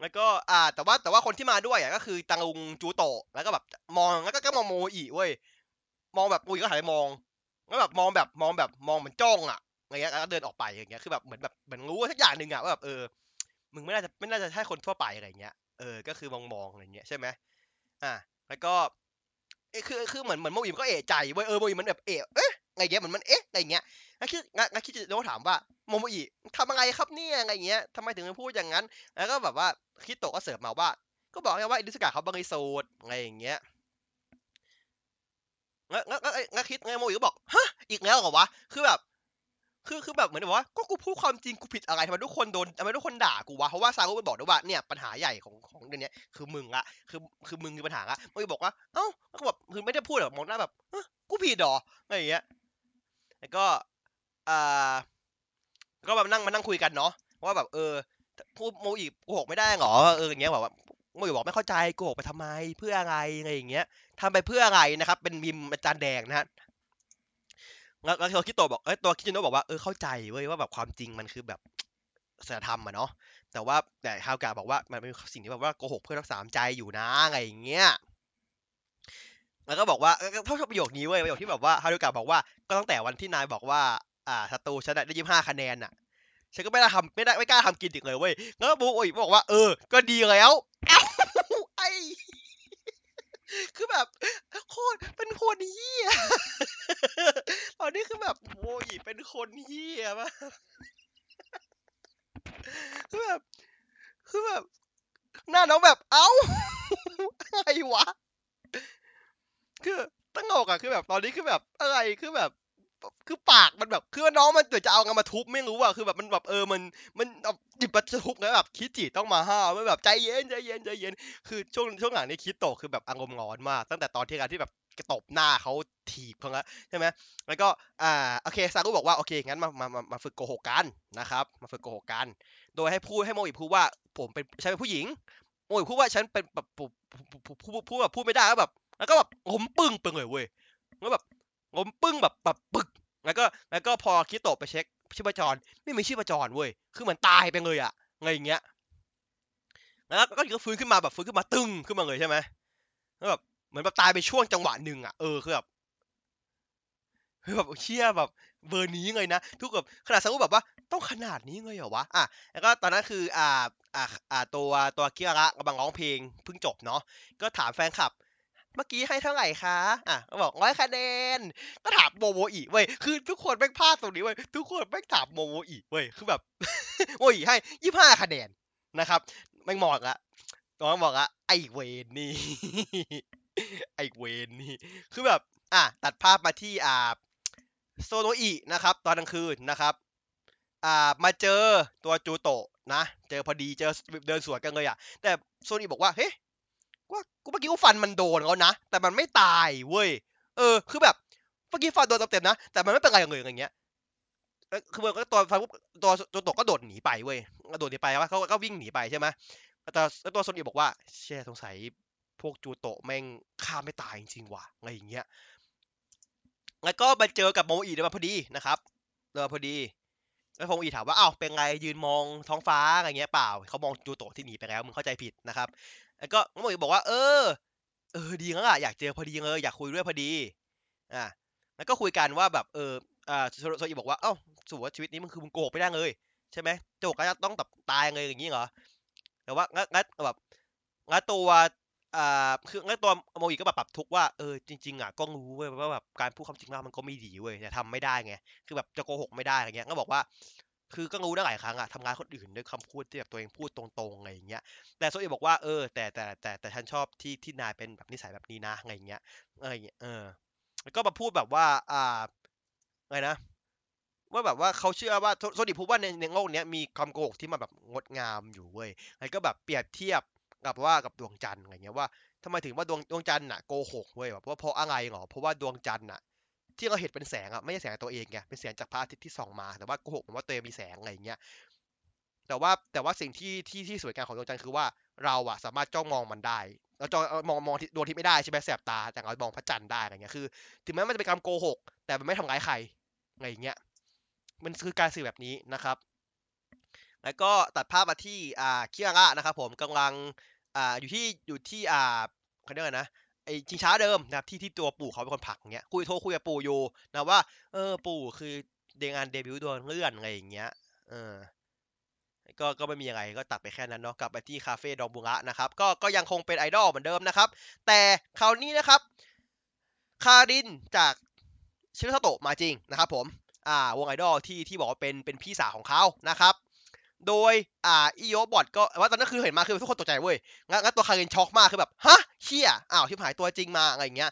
Speaker 1: แล้วก็อ่า แต่ว่าแต่ว่าคนที่มาด้วยอะก็คือตังลุงจูโตะแล้วก็แบบมองแล้วก็ก็มองโมอิเว้ยมองแบบโมอิก็หันไปมองแล้วแบบมองแบบมองแบบมองเหมือนจ้องอะอะไรเงี้ยแล้วก็เดินออกไปอย่างเงี้ยคือแบบเหมือนแบบเหมือนรู้สักอย่างหนึ่งอะว่าแบบเออมึงไม่น่าจะไม่น่าจะใช่คนทั่วไปอะไรเงี้ยเออก็คือมองมองอะไรเงี้ยใช่ไหมอ่า แล้วก็เอ้คือคือเหมือนเหมือนโมอิมันก็เอะใจเว้ยเออโมอิมันแบบเอะเอ๊ะไรเงี้ยเหมือนมันเอ๊ะไรเงี้ยงั้นคิดงั้นคิดจะโน้ถามว่าโมโมอิทำอะไรครับเนี่ยอะไรเงี้ยทำไมถึงพูดอย่างนั้น แล้วก็แบบว่าคิโตะก็เสิร์ฟมาว่า ก็บอกไงว่าอินุสกะเขาบริสุทธิ์อะไรอย่างเงี้ยงั้นงั้นงั้นงั้นคิดไงโมอิก็บอกฮะอีกแล้วเหรอวะคือแบบ คือคือแบบเหมือนว่าก็กูพูดความจริงกูผิดอะไรทำไมทุกคนโดนทำไมทุกคนด่ากูวะเพราะว่าซารุไปบอกด้วยว่าเนี่ยปัญหาใหญ่ของของเรื่องนี้ยคือมึงละคือคือมึงคือปัญหาละโมอิบอกว่าเอ้าก็แบบคือไม่ได้พูดแบบมองหน้าแบบกูผิดหรออะไรอย่างเงี้ยแล้วก็อ่าก็แบบนั่งมานั่งคุยกันเนาะว่าแบบเออพูดโมอิโกหกไม่ได้หรอเอออย่างเงี้ยแบบว่าโมอิบอกไม่เข้าใจโกหกไปทำไมเพื่ออะไรอะไรอย่างเงี้ยทำไปเพื่ออะไรนะครับ เป็นมิมอาจารย์แดงนะฮะ แล้วแล้วตัวคิโตะบอกเอ้ยตัวคิจิโนะบอกว่าเออเข้าใจเว้ยว่าแบบความจริงมันคือแบบศีลธรรมอะเนาะแต่ว่าแต่ฮาวกะบอกว่ามันเป็นสิ่งที่แบบว่าโกหกเพื่อรักษาใจอยู่นะอะไรอย่างเงี้ยแล้วก็บอกว่าเท่าประโยคนี้เว้ยประโยคที่แบบว่าฮารุกะบอกว่าก็ตั้งแต่วันที่นายบอกว่า อ่าศัตรูฉันได้ยี่ห้าคะแนนอะฉันก็ไม่ได้ทำไม่ได้ไม่กล้าทำกินอีกเลยเว้ยแล้วก็บอกโอ้ยบอกว่าเออ ก็ดีแล้วเอ้ คือแบบโคตรเป็นคนเหี้ยตอนนี้คือแบบโมอิเป็นคนเฮี้ยมากคือแบบคือแบบหน้าน้องแบบเอ้าอะไรวะ คือตั้งอกอะคือแบบตอนนี้คือแบบอะไรคือแบบ คือปากมันแบบคือน้องมันเดี๋ยวจะเอาเงินมาทุบไม่รู้อะคือแบบมันแบบเออมันมันแบบหยิบมาทุบแล้วแบบคิดจิต้องมาห้ามมันแบบใจเย็นใจเย็นใจเย็น คือช่วงช่วงหลังนี้คิดโตะคือแบบอารมณ์ร้อนมากตั้งแต่ตอนที่การที่แบบกระตบหน้าเขาถีบเขาล้วใช่ไหมแล้วก็อ่าโอเคซารุบอกว่าโอเคงั้นมามามาฝึกโกหกกันนะครับมาฝึกโกหกกัน โดยให้พูดให้โมอิพูดว่าผมเป็นฉันเป็นผู้หญิงโมอิพูดว่าฉันเป็นแบบพูดพูดพูดแบบพูดไม่ได้แล้วแบบแล้วก็แบบล้มปึ้งไปเลยเว้ยแล้วแบบ ล้มปึ้งแบบแบบปึก แล้วก็แล้วก็พอคิโตะไปเช็คชีพจร ไม่มีชีพจรเว้ย คือเหมือนตายไปเลยอะอะไรอย่างเงี้ย แล้วก็ก็ฟื้นขึ้นมาแบบฟื้นขึ้นมาตึ้งขึ้นมาเลยใช่ไหมแล้วแบบเหมือนแบบตายไปช่วงจังหวะหนึ่งอะเออคือแบบคือแบบเชี่ยแบบเบอร์นี้เลยนะ ทุกแบบขนาดซารุแบบว่าต้องขนาดนี้เลยเหรอวะอะแล้วก็ตอนนั้นคืออ่าอ่าอ่าตัวตัวคิระกำลังร้องเพลงเพิ่งจบเนาะก็ถามแฟนคลับ เมื่อกี้ให้เท่าไหร่คะ อะบอกร้อยคะแนน ก็ถามโมโมอิเว้ย คือทุกคนแม่งพลาดตรงนี้เว้ย ทุกคนแม่งถามโมโมอิเว้ย คือแบบโมอิให้ยี่ห้าคะแนนนะครับแม่งบอกละน้องบอกละไอ้เวรนี่ ไอ้เวรนี่ คือแบบ อะตัดภาพมาที่อ่าโซโนอินะครับ ตอนกลางคืนนะครับ อ่า มาเจอตัวจูโตะนะ เจอพอดี เจอเดินสวนกันเลยอะ แต่โซโนอิบอกว่า เฮ้ ว่ากูเมื่อกี้กูฟันมันโดนแล้วนะ แต่มันไม่ตายเว้ย เออ คือแบบเมื่อกี้ฟันโดนเต็มๆนะ แต่มันไม่เป็นไรเลยอย่างเงี้ยคือมันก็ตัวฟันตัวตัวโตะก็โดดหนีไปเว้ยโดดหนีไปว่าเขาก็วิ่งหนีไปใช่ไหมแต่ตัวโซนอีบอกว่าเช่สงสัยพวกจูโตะแม่งฆ่าไม่ตายจริงๆว่ะอะไรอย่างเงี้ยแล้วก็มาเจอกับโมอีมาพอดีนะครับเจอพอดี แล้วโมอีถามว่าอ้าวเป็นไงยืนมองท้องฟ้าอะไรเงี้ยเปล่าเขามองจูโตะที่หนีไปแล้วมึงเข้าใจผิดนะครับ แล้วก็โมอีบอกว่า เออเออดีแล้วล่ะอยากเจอพอดีเลยอยากคุยด้วยพอดีอ่าแล้วก็คุยกันว่าแบบเอออ่าโซอีบอกว่าเอ้าสูว่าชีวิตนี้มันคือมึงโกหกไม่ได้เลยใช่ไหมโจกก็จะต้องแบบตายเลยอย่างนี้เหรอแต่ว่างั้นแบบงั้นตัว อ่าคืองั้นตัวโมอีก็แบบปรับทุกว่าเออจริงๆอะก็รู้เว้ยว่าแบบการพูดความจริงมากมันก็ไม่ดีเว้ยแต่ทำไม่ได้ไงคือแบบจะโกหกไม่ได้อะไรเงี้ยก็บอกว่า คือก็รู้ได้หลายครั้งอะทำงานคนอื่นด้วยคำพูดที่แบบตัวเองพูดตรงๆอะไรอย่างเงี้ย แต่โซอีบอกว่าเออแต่แต่แต่แต่ฉันชอบที่ที่นายเป็นแบบนิสัยแบบนี้นะอะไรอย่างเงี้ยอะไรอย่างเงี้ยเออแล้วก็มาพูดแบบว่าอ่าอะไรนะว่าแบบว่าเขาเชื่อว่าโซโซดิพูดว่าในในโลกเนี้ยมีความโกหกที่มันแบบงดงามอยู่เว้ยแล้วก็แบบเปรียบเทียบ กับว่ากับดวงจันทร์อะไรเงี้ยว่าทำไมถึงว่าดวงดวงจันทร์น่ะโกหกเว้ยแบบว่าเพราะอะไรหรอเพราะว่าดวงจันทร์น่ะที่เราเห็นเป็นแสงอะไม่ใช่แสงตัวเองไงเป็นแสงจากพระอาทิตย์ที่ส่องมาแต่ว่าโกหกว่าตัวเองมีแสงอะไรเงี้ยแต่ว่าแต่ว่าสิ่งที่ที่ที่สวยงามของดวงจันทร์คือว่าเราอะสามารถจ้องมองมันได้เราจ้องมองมองดวงอาทิตย์ไม่ได้ใช่ไหมแสบตาแต่เรามองพระจันทร์ได้อะไรเงี้ยคือ ถึงแม้มันจะเป็นคำโกหก แต่มันไม่ทำร้ายใครอะไรเงี้ยมันคือการสื่อแบบนี้นะครับ แล้วก็ตัดภาพมาที่อ่าเคิอาระนะครับ ผมกำลัง อ่าอยู่ที่อยู่ที่อ่าเขาเรียกว่านะไอชิงช้าเดิมนะครับที่ที่ตัวปู่เขาเป็นคนผลักเงี้ยคุยโทรคุยกับปู่อยู่นะว่าเออปู่คือเดงานเดบิวต์โดนเลื่อนอะไรอย่างเงี้ยเออก็ก็ไม่มีอะไรก็ตัดไปแค่นั้นเนาะกลับไปที่คาเฟ่ดองบุระนะครับก็ก็ยังคงเป็นไอดอลเหมือนเดิมนะครับ แต่คราวนี้นะครับ คารินจากชิโนซาโตะมาจริงนะครับผมอ่าวงไอดอลที่ที่บอกว่าเป็นเป็นพี่สาวของเขานะครับ โดยอ่าอิโยบอดก็ว่าตอนนั้นคือเห็นมาคือทุกคนตกใจเว้ยงั้นงั้นตัวคารินช็อกมากคือแบบฮะเชี่ยอ้าวที่หายตัวจริงมาอะไรอย่างเงี้ย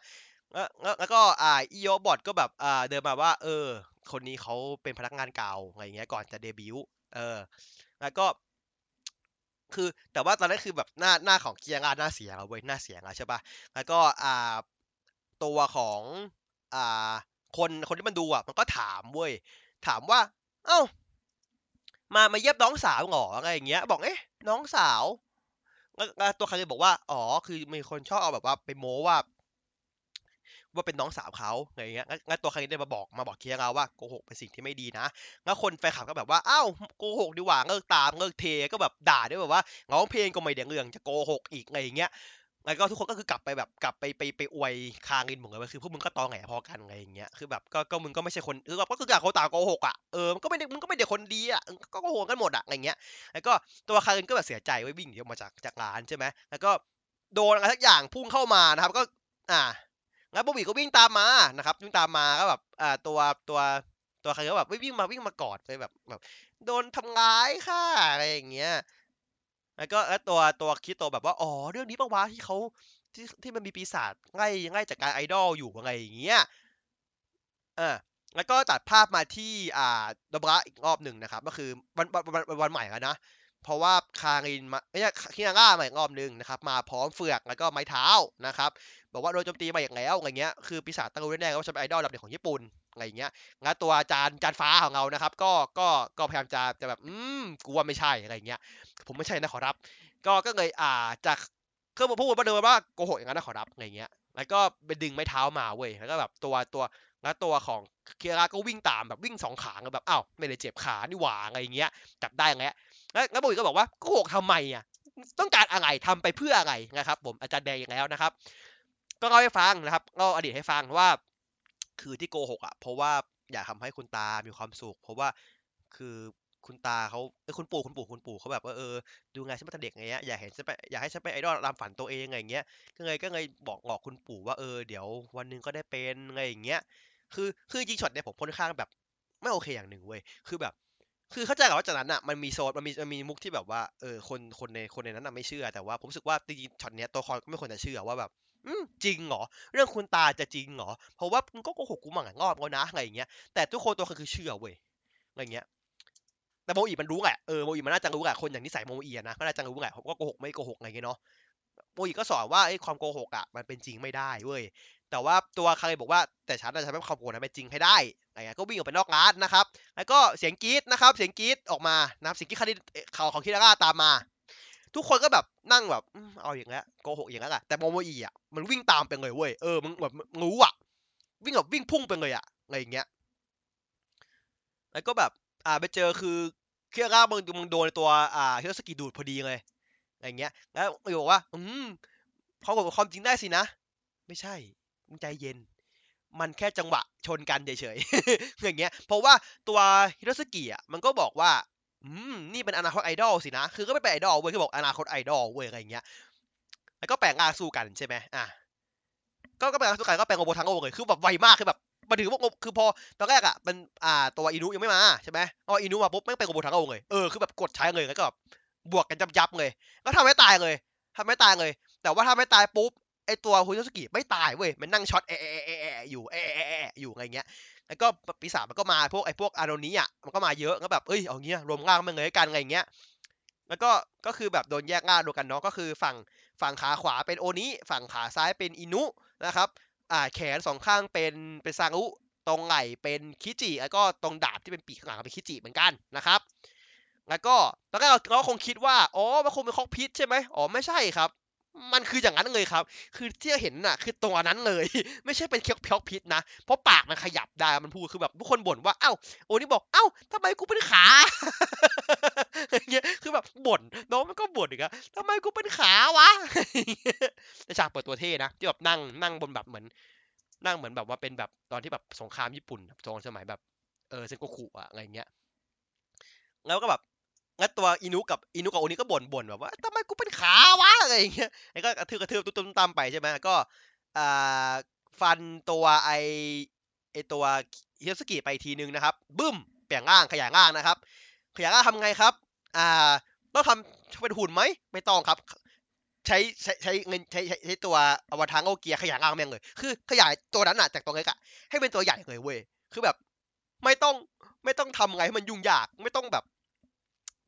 Speaker 1: แล้วแล้วแล้วก็อ่าอิโยบอดก็แบบอ่าเดินมาว่า เออ คนนี้เขาเป็นพนักงานเก่าอะไรอย่างเงี้ยก่อนจะเดบิวต์เออแล้วก็คือแต่ว่าตอนนั้นคือแบบหน้าหน้าของเกียร์งานหน้าเสียอะเว้ยหน้าเสียงอะใช่ปะแล้วก็อ่าตัวของอ่าคนคนที่มันดูอะมันก็ถามเว้ยถามว่า เอ้า มามาเยียบน้องสาวหรออะไรอย่างเงี้ย บอกเอ๊ะน้องสาวแล้วตัวคารินบอกว่า อ๋อ คือมีคนชอบเอาแบบว่าไปโม้ว่า ว่าเป็นน้องสาวเขาอะไรเงี้ยงั้นตัวไคโตะมาบอกมาบอกเคียราว่าโกหกเป็นสิ่งที่ไม่ดีนะแล้วคนแฟนคลับก็แบบว่าอ้าวโกหกดีกว่าเลิกตามเลิกเทก็แบบด่าด้วยแบบว่าร้องเพลงก็ไม่ได้เรื่องจะโกหกอีกอะไรอย่างเงี้ย แล้วก็ทุกคนก็คือกลับไปแบบกลับไปไปไปอวยคารินหมดเลยว่าคือพวกมึงก็ตอแหลพอกันอะไรอย่างเงี้ยคือแบบก็ก็มึงก็ไม่ใช่คนคือแบบก็คือต่างคนต่างโกหกอะเออมันก็ไม่ได้มึงก็ไม่ได้คนดีอะเออก็โกหกกันหมดอะอะไรเงี้ยแล้วก็ตัวคารินก็แบบเสียใจเว้ยวิ่งหนีออกมาจากจากร้านใช่ไหมแล้วก็โดนอะไรสักอย่างพุ่งเข้ามานะครับ ก็อ่าแล้วบอบบี้ก็วิ่งตามมานะครับวิ่งตามมาก็แบบอ่าตัวตัวตัวคารินก็แบบวิ่งมาวิ่งมากอดไปแบบแบบ โดนทำร้ายค่ะอะไรอย่างเงี้ย แล้วก็แล้วตัวตัวคิดโตแบบว่าอ๋อเรื่องนี้ปะวะที่เขาที่ที่มันมีปีศาจไล่ไล่จากการไอดอลอยู่อะไรอย่างเงี้ยเออแล้วก็ตัดภาพมาที่อ่าดบระอีกรอบหนึ่งนะครับ ก็คือวันวันวันวันวันใหม่แล้วนะเพราะว่าคารินมาไม่ใช่คินาร่ามาอีกรอบหนึ่งนะครับ มาพร้อมเฟือกแล้วก็ไม้เท้านะครับ บอกว่าโดนโจมตีมาอย่างแล้วอะไรเงี้ยคือปีศาจตั้งรู้แน่ๆว่าฉันเป็นไอดอลลำเด็กของญี่ปุ่นอะไรเงี้ยงั้นตัวจานจานฟ้าของเรานะครับ ก็ก็ก็พยายามจะจะแบบอืมกูว่าไม่ใช่อะไรเงี้ย ผมไม่ใช่นะขอรับ ก็ก็เลยอ่าจากเครื่องพูดมาเดิมว่าโกหกอย่างนั้นนะขอรับอะไรเงี้ย แล้วก็ไปดึงไม้เท้ามาเว้ยแล้วก็แบบตัวตัวแล้วตัวของเคียร่าก็วิ่งตามแบบวิ่งสองขาแบบอ้าวไม่ได้เจ็บขานี่หว่าอะไรเงี้ยจับได้แล้วแล้วแล้วบุ๋ยก็บอกว่าโกหกทำไมอะต้องการอะไรทำไปเพื่ออะไรนะครับ ผมอาจารย์แดงอย่างแล้วนะครับ ก็เล่าให้ฟังนะครับเล่าอดีตให้ฟังว่า คือที่โกหกอะเพราะว่าอยากทำให้คุณตามีความสุข เพราะว่าคือคุณตาเขาเออคุณปู่คุณปู่คุณปู่เขาแบบว่าเออดูงานฉันมาตั้งเด็กไงเงี้ยอยากเห็นฉันไปอยากให้ฉันไปไอดอลตามฝันตัวเองอะไรเงี้ยก็เลยก็เลยบอกบอกคุณปู่ว่าเออเดี๋ยววันหนึงก็ได้เป็นอะไรอย่างเงี้ยคือคือจริงช็อตเนี่ยผมค่อนข้างแบบ ไม่โอเคอย่างหนึ่งเว้ยคือแบบ คือเข้าใจกับว่าจากนั้นอะมันมีโซนมันมีมันมีมุกที่แบบว่าเออคนคนในคนในนั้นอะไม่เชื่อแต่ว่าผมรู้สึกว่าจริงช็อตเนี้ยตัวคอนก็ไม่ควรจะเชื่อว่าแบบ จริงเหรอ เรื่องคุณตาจะจริงเหรอ เพราะว่ามึงก็โกหกกูมาหลายรอบแล้วนะอะไรอย่างเงี้ย แต่ทุกคนตัวคือเชื่อเว้ยอะไรเงี้ย แต่โมอีมันรู้แหละ เออโมอีมันน่าจะรู้แหละ คนอย่างนิสัยโมอีนะก็น่าจะรู้แหละว่าโกหกไม่โกหกอะไรเงี้ยเนาะ โมอีก็สอนว่าไอ้ความโกหกอะมันเป็นจริงไม่ได้เว้ย แต่ว่าตัวคาริบอกว่าแต่ฉันจะทำให้ความโกหกนั้นเป็นจริงให้ได้อะไรเงี้ย ก็วิ่งออกไปนอกร้านนะครับ แล้วก็เสียงกรี๊ดนะครับ เสียงกรี๊ดออกมานะครับเสียงกรี๊ดคาริเขาของคิราร่าตามมา ทุกคนก็แบบนั่งแบบเอาอย่างแล้โกหกอย่างแล้วอะแต่โมโมอีอะมันวิ่งตามไปเลยเว้ยเออมันแบบรู้อะ วิ่งแบบวิ่งพุ่งไปเลยอะอะไรอย่างเงี้ยแล้วก็แบบ อ่าไปเจอคือเคียร่ามึงมึงโดนตัวอ่าฮิโรสกิดูดพอดีเลยอะไรเงี้ย แล้วมันบอกว่า อืมเขาบอกความจริงได้สินะ ไม่ใช่มึงใจเย็น มันแค่จังหวะชนกันเฉยๆอย่างเงี้ย เพราะว่าตัวฮิโรสกิอะมันก็บอกว่า อืมนี่เป็นอนาคตไอดอลสินะ คือก็ไม่เป็นไอดอลเว้ยคือบอกอนาคตไอดอลเว้ยอะไรเงี้ย แล้วก็แปลงร่าสู้กันใช่ไหมอะก็ก็แปลงร่าสู้กันก็แปลงโรโบทังโอเลยคือแบบไวมากคือแบบมาถึงว่าคือพอตอนแรกอะมันอ่าตัวอินุยังไม่มาใช่ไหมพออินุมาปุ๊บแม่งเป็นโรโบทังโอเลยเออคือแบบกดใช้เลยแล้วก็แบบบวกกันยับยับๆเลย ก็ทำให้ตายเลยทำให้ตายเลย แต่ว่าถ้าไม่ตายปุ๊บไอตัวฮุยโนสกิไม่ตายเว้ยมันนั่งช็อตแอะแอะแอะแอะอยู่แอะแอะแอะอยู่อะไรเงี้ย แล้วก็ปีศาจมันก็มาพวกไอ้พวกอาโนนี้อะมันก็มาเยอะก็แบบเอ้ยเอาเงี้ยรวมร่างมันเลยกันอะไรเงี้ยแล้วก็ก็คือแบบโดนแยกร่างดูกันเนาะก็คือฝั่งฝั่งขาขวาเป็นโอนิฝั่งขาซ้ายเป็นอินุนะครับอ่าแขนสองข้างเป็นเป็นซารุตรงไหล่เป็นคิจิแล้วก็ตรงดาบที่เป็นปีกข้างหลังเป็นคิจิเหมือนกันนะครับแล้วก็ตอนแรกเราเราคงคิดว่า อ๋อ มันคงเป็นคอกพิษใช่ไหมอ๋อ ไม่ใช่ครับ มันคืออย่างนั้นเลยครับ คือที่เห็นน่ะ คือตัวนั้นเลย ไม่ใช่เป็นเคียวเคียวพิษนะ เพราะปากมันขยับได้ มันพูด คือแบบทุกคนบ่นว่า เอ้า โอ้นี่บอก เอ้าทำไมกูเป็นขาอย่างเงี้ย คือแบบบ่น น้องมันก็บ่นอีกอะทำไมกูเป็นขาวะในฉากเปิดตัวเท่นะ ที่แบบนั่งนั่งบนแบบเหมือน นั่งเหมือนแบบว่าเป็นแบบตอนที่แบบสงครามญี่ปุ่นตอนสมัยแบบ เออเซนโกคุอะอะไรเงี้ย แล้วก็แบบ งั้นตัวอินุกับอินุกับโอนิก็บ่นบ่นแบบว่าทำไมกูเป็นขาวะอะไรอย่างเงี้ยไอ้ก็กระทืบกระทืบตุ้มตุ้มตามไปใช่ไหมก็อ่าฟันตัวไอไอตัวฮิโตสึกิไปทีนึงนะครับบึ้มเปลี่ยนร่างขยายร่างนะครับ ขยายร่างทำไงครับ อ่าต้องทำเป็นหุ่นไหมไม่ต้องครับ ใช้ใช้ใช้เงินใช้ใช้ใช้ตัวอวตารโอเกียขยายร่างแม่งเลย คือ ขยายตัวนั้นอะจากตัวเล็กอะให้เป็นตัวใหญ่เลยเว้ยคือแบบ ไม่ต้องไม่ต้องทำไงให้มันยุ่งยาก ไม่ต้องแบบ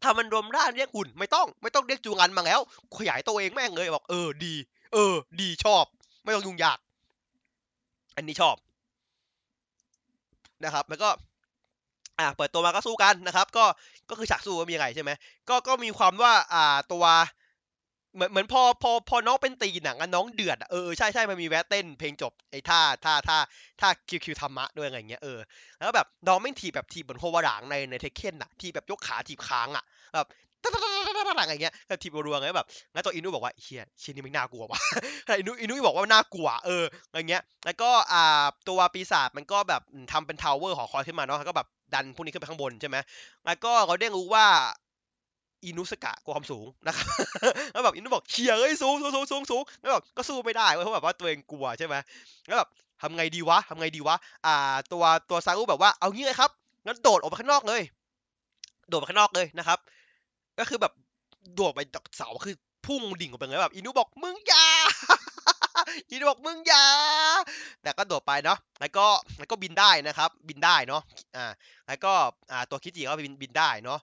Speaker 1: ทำมันรวมร่างเรียกหุ่นไม่ต้องไม่ต้องเรียกจูงันมาแล้ว ขยายตัวเองแม่งเลยบอกเออดี เออ ดีชอบ ไม่ต้องยุ่งยาก อันนี้ชอบ นะครับแล้วก็อ่าเปิดตัวมาก็สู้กันนะครับ ก็ก็คือฉากสู้ว่ามีอะไรใช่ไหมก็ก็มีความว่าอ่าตัว เหมือนเหมือนพอพอพอน้องเป็นตีหนังอะน้องเดือดเออใช่ใช่มันมีแวะเต้นเพลงจบไอ้ท่าท่าท่าท่าคิวคิวธรรมะด้วยอะไรเงี้ยเออแล้วแบบน้องไม่ถีบแบบถีบเหมือนโฮวาดางในในเทคเคนอะทีแบบยกขาถีบค้างอะแบบอะไรเงี้ยแบบถีบรัวๆไงแบบแล้วตัวอินุบอกว่าเชี่ยชี่ยนี่มันน่ากลัวว่ะอินุอินุบอกว่าน่ากลัวเอออะไรเงี้ย แล้วก็อ่าตัวปีศาจมันก็แบบทำเป็น tower หอคอยขึ้นมาเนาะแล้วก็แบบดันพวกนี้ขึ้นไปข้างบนใช่ไหมแล้วก็เราได้รู้ว่า อินุสกะกลัวความสูงนะครับแล้วแบบอินุบอกเชี่ยเอ้ยสูงสูงสูงสูงสูงแล้วแบบก็สู้ไม่ได้เพราะแบบว่าตัวเองกลัวใช่ไหมแล้วแบบทำไงดีวะทำไงดีวะ อ่า ตัวตัวซารุแบบว่าเอางี้เลยครับงั้นโดดออกไปข้างนอกเลย โดดไปข้างนอกเลยนะครับ ก็คือแบบโดดไปจากเสาคือพุ่งดิ่งออกไปเลยแบบอินุบอกมึงอย่าอินุบอกมึงอย่า แต่ก็โดดไปเนาะ แล้วก็แล้วก็บินได้นะครับ บินได้เนาะ อ่า แล้วก็อ่าตัวคิจิก็บินบินได้เนาะ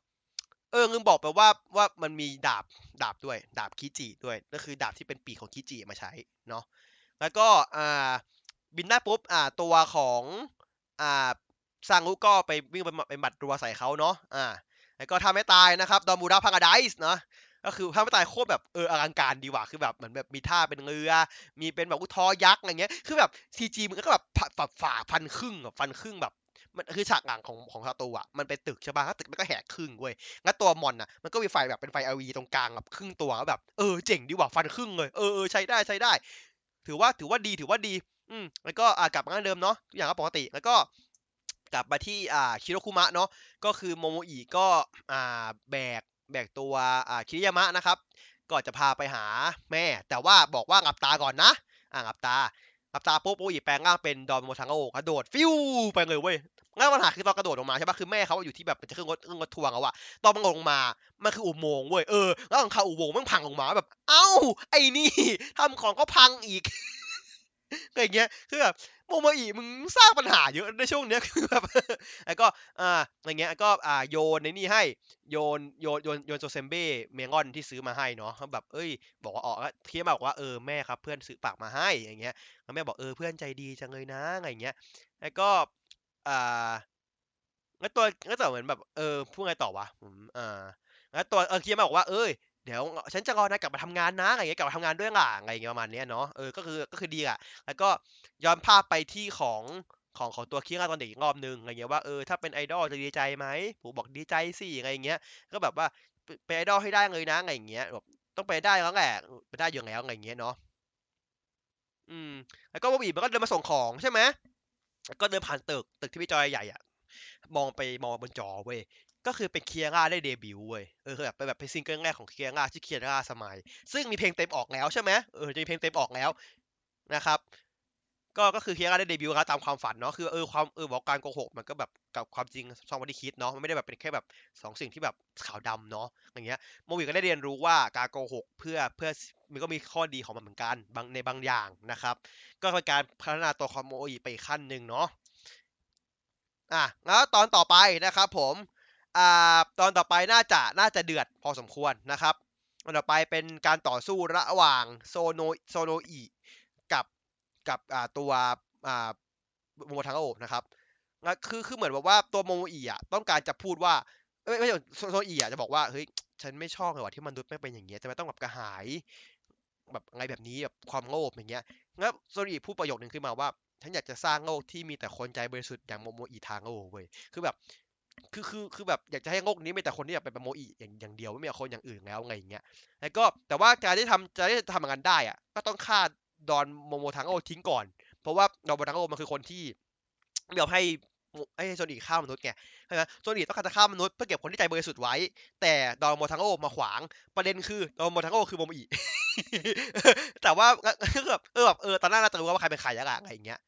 Speaker 1: เออลืมบอกไปว่าว่ามันมีดาบดาบด้วย ดาบคิจิด้วยก็คือดาบที่เป็นปีกของคิจิมาใช้เนาะแล้วก็อ่าบินได้ปุ๊บอ่าตัวของอ่าซางุก็ไปวิ่งไปไปหมัดรัวใส่เขาเนาะอ่าแล้วก็ทำให้ตายนะครับดอมูราพาราไดส์เนาะก็คือถ้าไม่ตายโคตรแบบเอออลังการดีว่ะคือแบบเหมือนแบบมีท่าเป็นเรือ มีเป็นแบบอุทอยักษ์อะไรเงี้ย คือแบบซีจีมันก็แบบฝ่าฝ่าฟันครึ่งอะฟันครึ่งแบบ มันคือฉากหลังของของศัตรูอะมันเป็นตึกใช่ป่ะถ้าตึกมันก็แหกครึ่งเว้ยงั้นตัวมอนอะมันก็มีไฟแบบเป็นไฟ LED ตรงกลางแบบครึ่งตัวแล้วแบบเออเจ๋งดีว่ะฟันครึ่งเลยเออเออใช้ได้ใช้ได้ ถือว่าถือว่าดีถือว่าดี อืมแล้วก็อ่ากลับมาเหมือนเดิมเนาะอย่างก็ปกติแล้วก็กลับมาที่อ่าคิโรคุมะเนาะก็คือโมโมอิก็อ่าแบกแบกตัวอ่าคิริยามะนะครับก็จะพาไปหาแม่ แต่ว่าบอกว่างับตาก่อนนะอ่างับตางับตาปุ๊บโมโมอิแปลงร่างเป็นดอนโมทังโอกระโดดฟิวไปเลยเว้ย งั้นปัญหาคือตอนกระโดดลงมาใช่ปะคือแม่เขาอยู่ที่แบบจะขึ้นรถขึ้นรถทัวร์เขาอะตอนมันลงมา มันคืออุโมงค์เว้ย เออ แล้วหลังคาอุโมงค์มันพังลงมาแบบ เอ้า ไอ้นี่ทำของก็พังอีกอะไรเงี้ย คือแบบโมโมอิมึงสร้างปัญหาเยอะในช่วงเนี้ย คือแบบแล้วก็ อ่า อะไรเงี้ยก็ อ่า โยนในนี่ให้ โยน โยน โยน โยนโจเซมเบ้ เมงอนที่ซื้อมาให้เนาะ แบบ เอ้ย บอกว่าออกเทียบบอกว่า เออ แม่ครับ เพื่อนซื้อฝากมาให้ อย่างเงี้ย แล้วแม่บอก เออ เพื่อนใจดีจังเลยนะ อะไรเงี้ย แล้วก็ อ่าแล้วตัวก็จะเหมือนแบบเออพูดไงต่อวะผมอ่าแล้วตัวเออเคียมาบอกว่าเอ้ยเดี๋ยวฉันจะรอนายกลับมาทำงานนะอะไรเงี้ยกลับมาทำงานด้วยล่ะอะไรเงี้ยประมาณเนี้ยเนาะเออก็คือก็คือดีอะแล้วก็ย้อนภาพไปที่ของของของตัวคิงตอนเด็กอีกรอบนึงอะไรเงี้ยว่าเออถ้าเป็นไอดอลจะดีใจไหมผมบอกดีใจสิอะไรเงี้ยก็แบบว่าเป็นไอดอลให้ได้เลยนะอะไรเงี้ยแบบต้องไปได้แล้วแหละไปได้อยู่แล้วอะไรเงี้ยเนาะอืมแล้วก็บอบบี้มันก็เดินมาส่งของใช่ไหม ก็เดินผ่านตึกตึกที่พี่จอยใหญ่อะมองไปมองบนจอเว้ยก็คือเป็นเคียร่าได้เดบิวต์เว้ยเออคือแบบเป็นแบบเป็นซิงเกิลแรกของเคียร่าชื่อเคียร่าสมัย ซึ่งมีเพลงเต็มออกแล้วใช่ไหมเออจะมีเพลงเต็มออกแล้วนะครับ ก็ก็คือเคียร่าได้เดบิวต์ครับตามความฝันเนาะคือเออความเออบอกการโกหกมันก็แบบกับความจริงช่องวันที่คิดเนาะมันไม่ได้แบบเป็นแค่แบบสองสิ่งที่แบบขาวดำเนาะอย่างเงี้ยโมวิก็ได้เรียนรู้ว่าการโกหกเพื่อเพื่อมันก็มีข้อดีของมันเหมือนกันบางในบางอย่างนะครับ ก็เป็นการพัฒนาตัวคอมโมอีไปอีกขั้นหนึ่งเนาะอะแล้วตอนต่อไปนะครับ ผมอ่าตอนต่อไปน่าจะน่าจะเดือดพอสมควรนะครับตอนต่อไปเป็นการต่อสู้ระหว่างโซโนโซโนอิ กับอ่าตัวอ่าโมโมทาโร่นะครับคือคือเหมือนแบบว่าตัวโมโมอิอะต้องการจะพูดว่าเอ้ยไม่ใช่โซโนอิอะจะบอกว่าเฮ้ยฉันไม่ชอบเลยว่ะที่มนุษย์ไม่เป็นอย่างเงี้ยจะไม่ต้องแบบกระหาย แบบอะไรแบบนี้แบบความโลภอย่างเงี้ยแล้วโซโนอิพูดประโยคนึงขึ้นมาว่า ฉันอยากจะสร้างโลกที่มีแต่คนใจบริสุทธิ์อย่างโมโมอิทาโร่เว้ยคือแบบคือคือคือแบบอยากจะให้โลกนี้มีแต่คนที่อยากเป็นโมอิอย่างอย่างเดียวไม่มีคนอย่างอื่นแล้วไงอย่างเงี้ยแล้วก็แต่ว่าการที่ทำจะได้ทำอย่างนั้นได้อะก็ต้องฆ่า ดอนโมโมทาโร่ทิ้งก่อน เพราะว่าดอนโมโมทาโร่มันคือคนที่ไม่ยอมให้ไอ้โซนิฆ่ามนุษย์ไงใช่ไหมโซนิต้องการจะฆ่ามนุษย์เพื่อเก็บคนที่ใจบริสุทธิ์ไว้ แต่ดอนโมโมทาโร่มาขวาง ประเด็นคือดอนโมโมทาโร่คือโมโมอิแต่ว่าก็แบบเออแบบเออตอนหน้าเราจะรู้ว่าใครเป็นใครแล้วอะอะไรอย่างเงี้ย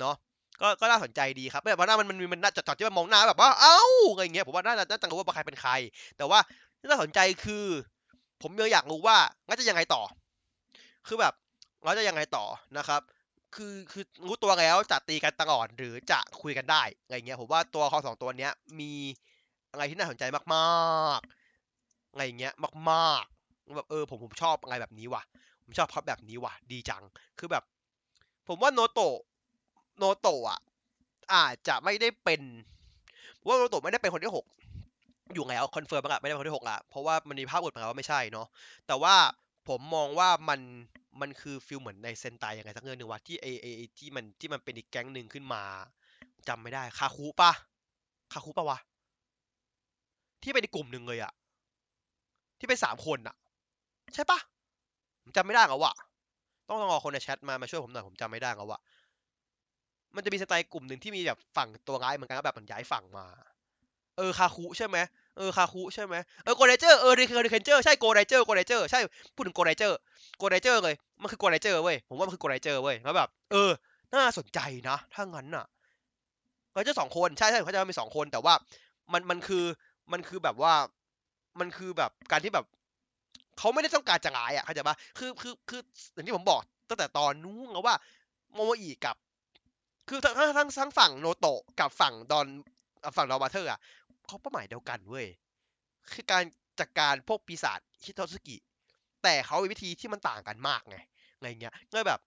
Speaker 1: เนาะก็ก็น่าสนใจดีครับแบบว่าหน้ามันมันมันน่าจะจอดที่มันมองหน้าแบบว่าเอ้าอะไรอย่างเงี้ยผมว่าน่าจะน่าจะรู้ว่าใครเป็นใคร แต่ว่าที่น่าสนใจคือ ผมยังอยากรู้ว่างั้นจะยังไงต่อ คือแบบ เราจะยังไงต่อนะครับคือคือรู้ตัวแล้วจะตีกันตลอดหรือจะคุยกันได้อะไรเงี้ยผมว่าตัวคอสองตัวเนี้ยมีอะไรที่น่าสนใจมากๆอะไรเงี้ยมากๆแบบเออผมผมชอบอะไรแบบนี้ว่ะ ผมชอบพอแบบนี้ว่ะ ดีจังคือแบบ ผมว่าโนโตะโนโตะอะ อาจจะไม่ได้เป็นว่าโนโตะไม่ได้เป็นคนที่หกอยู่แล้วคอนเฟิร์มอะไม่ได้เป็นคนที่หกละเพราะว่ามันมีภาพอุดมาว่าไม่ใช่เนาะแต่ว่า ผมมองว่ามันมันคือฟิลเหมือนในเซนไตยังไงสักเรื่องหนึ่งว่าที่เอเอที่มันที่มันเป็นอีกแก๊งหนึ่งขึ้นมาจำไม่ได้คาคุปะคาคุปะวะที่เป็นอีกกลุ่มหนึ่งเลยอะที่เป็นสามคนอะใช่ปะผมจำไม่ได้แล้วอะต้องรอคนในแชทมามาช่วยผมหน่อยผมจำไม่ได้แล้วอะมันจะมีสไตล์กลุ่มหนึ่งที่มีแบบฝั่งตัวร้ายเหมือนกันก็แบบมันย้ายฝั่งมา เออคาคุใช่ไหม ออคาคุใช่ไหมเออโกไดเจอร์เออเดคเดเจอร์ใช่โกไดเจอร์โกไดเจอร์ใช่พูดถึงโกไดเจอร์โกไดเจอร์เลยมันคือโกไดเจอร์เว้ยผมว่ามันคือโกไดเจอร์เว้ยแล้วแบบเออ น่าสนใจนะ ถ้างั้นน่ะเขาจะสองคนใช่ใช่เขาจะมีสองคนแต่ว่ามันมันคือมันคือแบบว่ามันคือแบบการที่แบบเขาไม่ได้ต้องการจะร้ายอะเข้าใจปะคือคือคืออย่างที่ผมบอกตั้งแต่ตอนนู้นแล้วว่าโมโมอีกับ คือทั้งทั้งทั้งทั้งฝั่งโนโตะกับฝั่งดอนฝั่งดอนบราเธอร์อะ เขาเป้าหมายเดียวกันเว้ย คือการจัดการพวกปีศาจฮิโตสึกิ แต่เขามีวิธีที่มันต่างกันมากไงไงเงี้ยก็แบบ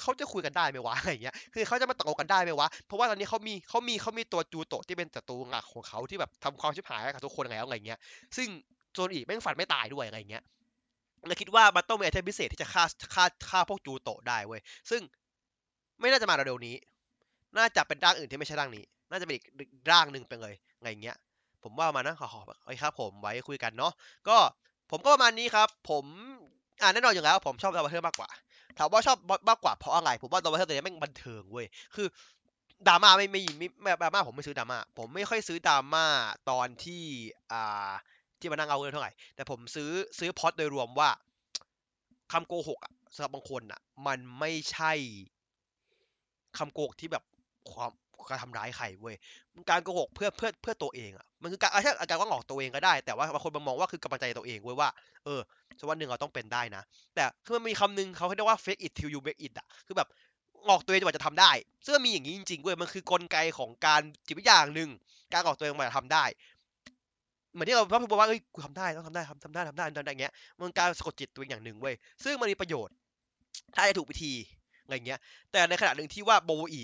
Speaker 1: เขาจะคุยกันได้ไหมวะอะไรเงี้ย คือเขาจะมาตกลงกันได้ไหมวะ เพราะว่าตอนนี้เขามีเขามีเขามีตัวจูโตะที่เป็นศัตรูหลักของเขาที่แบบทำความชิบหายกับทุกคนแล้วอะไรเงี้ย ซึ่งโจนอีแม่งฝันไม่ตายด้วยอะไรเงี้ยเลยคิดว่ามันต้องมี item พิเศษที่จะฆ่าฆ่าฆ่าพวกจูโตะได้เว้ย ซึ่งไม่น่าจะมาเร็วๆนี้ น่าจะเป็นร่างอื่นที่ไม่ใช่ร่างนี้ น่าจะเป็นอีกร่างหนึ่งไปเลยอะไรเงี้ย ผมว่ามานะขอขอไอ้ครับ ผมไว้คุยกันเนาะก็ผมก็ประมาณนี้ครับ ผมอ่าแน่นอนอยู่แล้ว ผมชอบ Donbrothers มากกว่าถามว่าชอบมากกว่าเพราะอะไรผมว่า Donbrothers ตัวนี้แม่งบันเทิงเว้ยคือดราม่าไม่ไม่ไม่ดราม่าผมไม่ซื้อดราม่าผมไม่ค่อยซื้อดราม่าตอนที่อ่าที่มานั่งเอาเงินเท่าไหร่แต่ผมซื้อซื้อพอดโดยรวมว่าคำโกหกอะสำหรับบางคนอะมันไม่ใช่คำโกหกที่แบบความ การทำร้ายใครเว้ยการโกหกเพื่อเพื่อเพื่อตัวเองอะมันคือการอาจารว่าหลอกตัวเองก็ได้ แต่ว่าบางคนมองว่าคือกำลังใจตัวเองเว้ยว่าเออสักวันหนึ่งเราต้องเป็นได้นะ แต่คือมันมีคำนึงเขาเรียกว่า fake it till you make it อะคือแบบหลอกตัวเองจนกว่าจะทำได้ ซึ่งมีอย่างนี้จริงๆเว้ยมันคือกลไกของการจิตวิทยาอย่างหนึ่งการหลอกตัวเองมาจะทำได้เหมือนที่เราพูดว่าเอ้ยกูทำได้ต้องทำได้ทำทำได้ทำได้ทำได้อย่างเงี้ยมันการสะกดจิตตัวเองอย่างหนึ่งเว้ยซึ่งมันมีประโยชน์ ถ้าจะถูกวิธีอะไรเงี้ย แต่ในขณะหนึ่งที่ว่าโบอี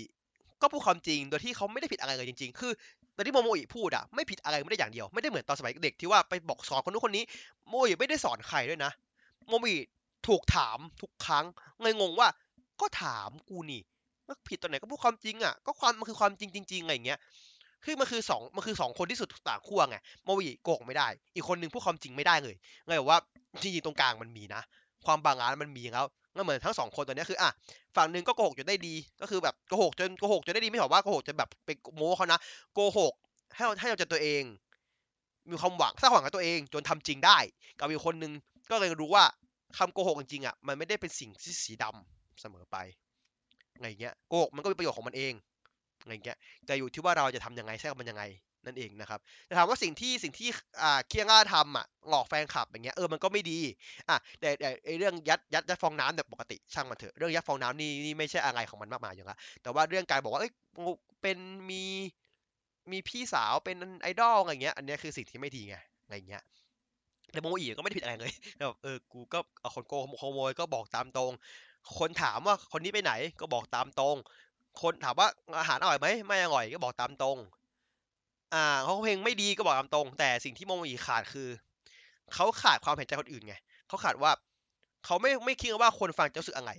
Speaker 1: ก็พูดความจริงโดยที่เขาไม่ได้ผิดอะไรเลยจริง ๆ คือตอนที่โมโมอิพูดอะไม่ผิดอะไรไม่ได้อย่างเดียว ไม่ได้เหมือนตอนสมัยเด็กที่ว่าไปบอกสอนคนนู้นคนนี้ โมโมอิไม่ได้สอนใครด้วยนะ โมโมอิถูกถามทุกครั้งเลยงงว่าก็ถามกูนี่มันผิดตอนไหนก็พูดความจริงอะก็ความมันคือความจริงจริงๆอะไรเงี้ยคือมันคือสองมันคือสองคนที่สุดต่างขั้วไงโมวิโกงไม่ได้ อีกคนนึงพูดความจริงไม่ได้เลยไงแบบว่าจริงๆตรงกลางมันมีนะ ความบางอาจมันมีแล้ว ก็เหมือนทั้งสองคนตัวนี้คืออะฝั่งหนึ่งก็โกหกจนได้ดี ก็คือแบบโกหกจนโกหกจนได้ดีไม่ใช่ว่าโกหกจนแบบไปโม้เขานะโกหกให้ให้เราจะตัวเอง มีความหวังสร้างหวังกับตัวเอง จนทำจริงได้ กับอีกคนนึงก็เลยรู้ว่าคำโกหกจริงๆอะมันไม่ได้เป็นสิ่งที่สีดำเสมอไปไงเงี้ยโกหกมันก็มีประโยชน์ของมันเองไงเงี้ยแต่อยู่ที่ว่าเราจะทำยังไงใช้กับมันยังไง นั่นเองนะครับแต่ถามว่าสิ่งที่สิ่งที่อ่าเคียงล่าทำอะหลอกแฟนคลับอย่างเงี้ยเออมันก็ไม่ดีอะแต่แต่ไอเรื่องยัดยัดยัดฟองน้ำแบบปกติช่างมันเถอะเรื่องยัดฟองน้ำนี่นี่ไม่ใช่อะไรของมันมากมายอย่างละแต่ว่าเรื่องการบอกว่าเอ้ยเป็นมีมีพี่สาวเป็นไอดอลอะไรเงี้ย อันนี้คือสิ่งที่ไม่ดีไงอะไรเงี้ยแต่โมอีก็ไม่ได้ผิดอะไรเลยแบบเออกูก็เอาคนโกงขโมยก็บอกตามตรง คนถามว่าคนนี้ไปไหนก็บอกตามตรง คนถามว่าอาหารอร่อยไหมไม่อร่อยก็บอกตามตรง อ่าเขาเพลงไม่ดีก็บอกตามตรง แต่สิ่งที่โมอีขาดคือ เขาขาดความเห็นใจคนอื่นไงเขาขาดว่า เขาไม่ไม่คิดว่าคนฟังจะรู้สึกอะไร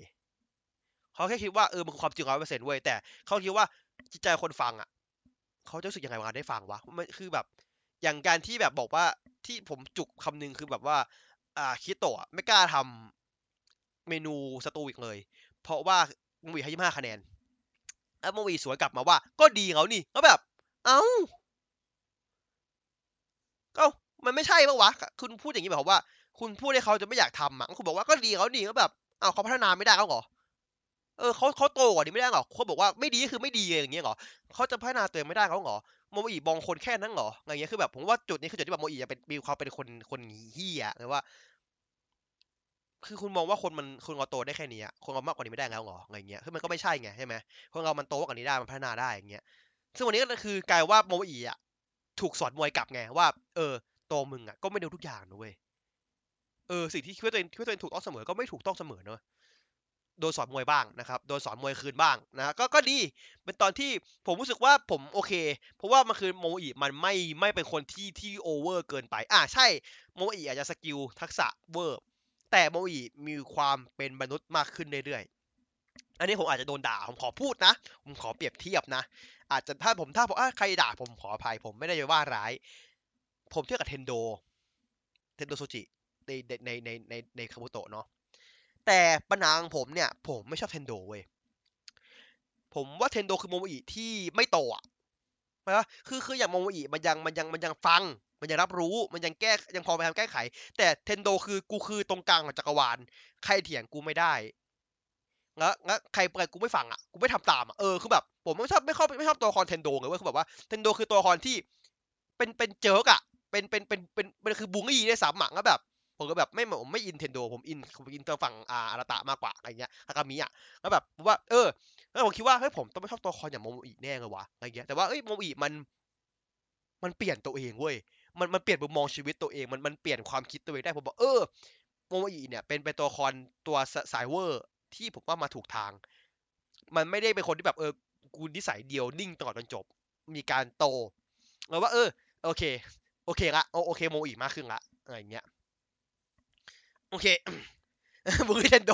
Speaker 1: เขาแค่คิดว่าเออมันคือความจริงร้อยเปอร์เซ็นต์เว้ยแต่เขาคิดว่าจิตใจคนฟังอะเขาจะรู้สึกยังไงเวลาได้ฟังวะมันคือแบบ อย่างการที่แบบบอกว่าที่ผมจุกคำนึงคือแบบว่า อ่าคิโตะไม่กล้าทำเมนูสตูอีกเลย เพราะว่าโมวีให้ยี่ห้าคะแนนแล้วโมวีสวนกลับมาว่า ก็ดีเขานี่ก็แบบ เอ้า ก็มันไม่ใช่ปะวะ คุณพูดอย่างนี้แบบว่า คุณพูดให้เขาจะไม่อยากทำอะคุณบอกว่าก็ดีเขาดีก็แบบเอ้าเขาพัฒนาไม่ได้เขาเหรอเออเขาเขาโตกว่านี้ไม่ได้หรอเขาบอกว่าไม่ดีคือไม่ดีอย่างเงี้ยหรอเขาจะพัฒนาตัวเองไม่ได้เขาเหรอโมอีบองคนแค่นั้นเหรออะไรเงี้ยคือแบบผมว่าจุดนี้คือจุดที่แบบโมอีจะเป็นมีความเป็นคนคนเฮี้ยหรือว่า คือคุณมองว่าคนมันคนเราโตได้แค่นี้อะคนเรามากกว่านี้ไม่ได้แล้วเหรออะไรเงี้ยคือมันก็ไม่ใช่ไงใช่ไหมคนเรามันโตกว่านี้ได้มันพัฒนาได้อย่างเงี้ยซึ่งวันนี้ก็คือกลายว่าโมอีอะ ถูกสอนมวยกลับไงว่า เออโตมึงอะก็ไม่ดูทุกอย่างนะเว้ยเออสิ่งที่คิดว่าตัวเองคิดว่าตัวเองถูกต้องเสมอก็ไม่ถูกต้องเสมอเนอะโดนสอนมวยบ้างนะครับ โดนสอนมวยคืนบ้างนะก็ก็ดีเป็นตอนที่ผมรู้สึกว่าผมโอเค เพราะว่ามันคือโมอีมันไม่ไม่เป็นคนที่ที่ over เกินไปอ่าใช่โมอีอาจจะ skill ทักษะเวอร์แต่โมอีมีความเป็นมนุษย์มากขึ้นเรื่อยๆ อันนี้ผมอาจจะโดนด่า ผมขอพูดนะ ผมขอเปรียบเทียบนะ อาจจะถ้าผมถ้าผมใครด่าผมขออภัยผมไม่ได้จะว่าร้าย ผมเทียบกับเทนโด เทนโดโซจิในในในในในคาบุโตะเนาะ แต่ปัญหาของผมเนี่ย ผมไม่ชอบเทนโดเว้ย ผมว่าเทนโดคือโมโมอิที่ไม่โตอะนะคือคืออย่างโมโมอิมันยังมันยังมันยังฟัง มันยังรับรู้ มันยังแก้ยังพอไปทำแก้ไข แต่เทนโดคือกูคือตรงกลางของจักรวาล ใครเถียงกูไม่ได้ งั้นงั้นใครเปิดกูไม่ฟังอะกูไม่ทำตามอะเออคือแบบผมไม่ชอบไม่ชอบไม่ชอบตัวคอนเทนโดเลยเว้ยคือแบบว่าเทนโดคือตัวคอนที่เป็นเป็นเจิกอะเป็นเป็นเป็นเป็นเป็นคือบูงอีได้สามหมังแล้วแบบผมก็แบบไม่ผมไม่อินเทนโดผมอินผมอินตัวฝั่งอาอาราตะมากกว่าอะไรเงี้ยฮากามิอะแล้วแบบว่าเออแล้วผมคิดว่าเฮ้ยผมต้องไม่ชอบตัวคอนอย่างโมโมอิแน่เลยวะอะไรเงี้ยแต่ว่าเอ้ยโมโมอิมัน มันเปลี่ยนตัวเองเว้ยมันมันเปลี่ยนมุมมองชีวิตตัวเองมันมันเปลี่ยนความคิดตัวเองได้ผมบอกเออโมโมอิเนี่ยเป็นเป็นตัวละครตัวสายเวอร์ ที่ผมว่ามาถูกทาง มันไม่ได้เป็นคนที่แบบเออกูนิสัยเดียวนิ่งตลอดจนจบ มีการโตเราว่า เออ โอเค โอเคละโอเคโมอีมากขึ้นละอะไรเงี้ยโอเคบุรีเทนโด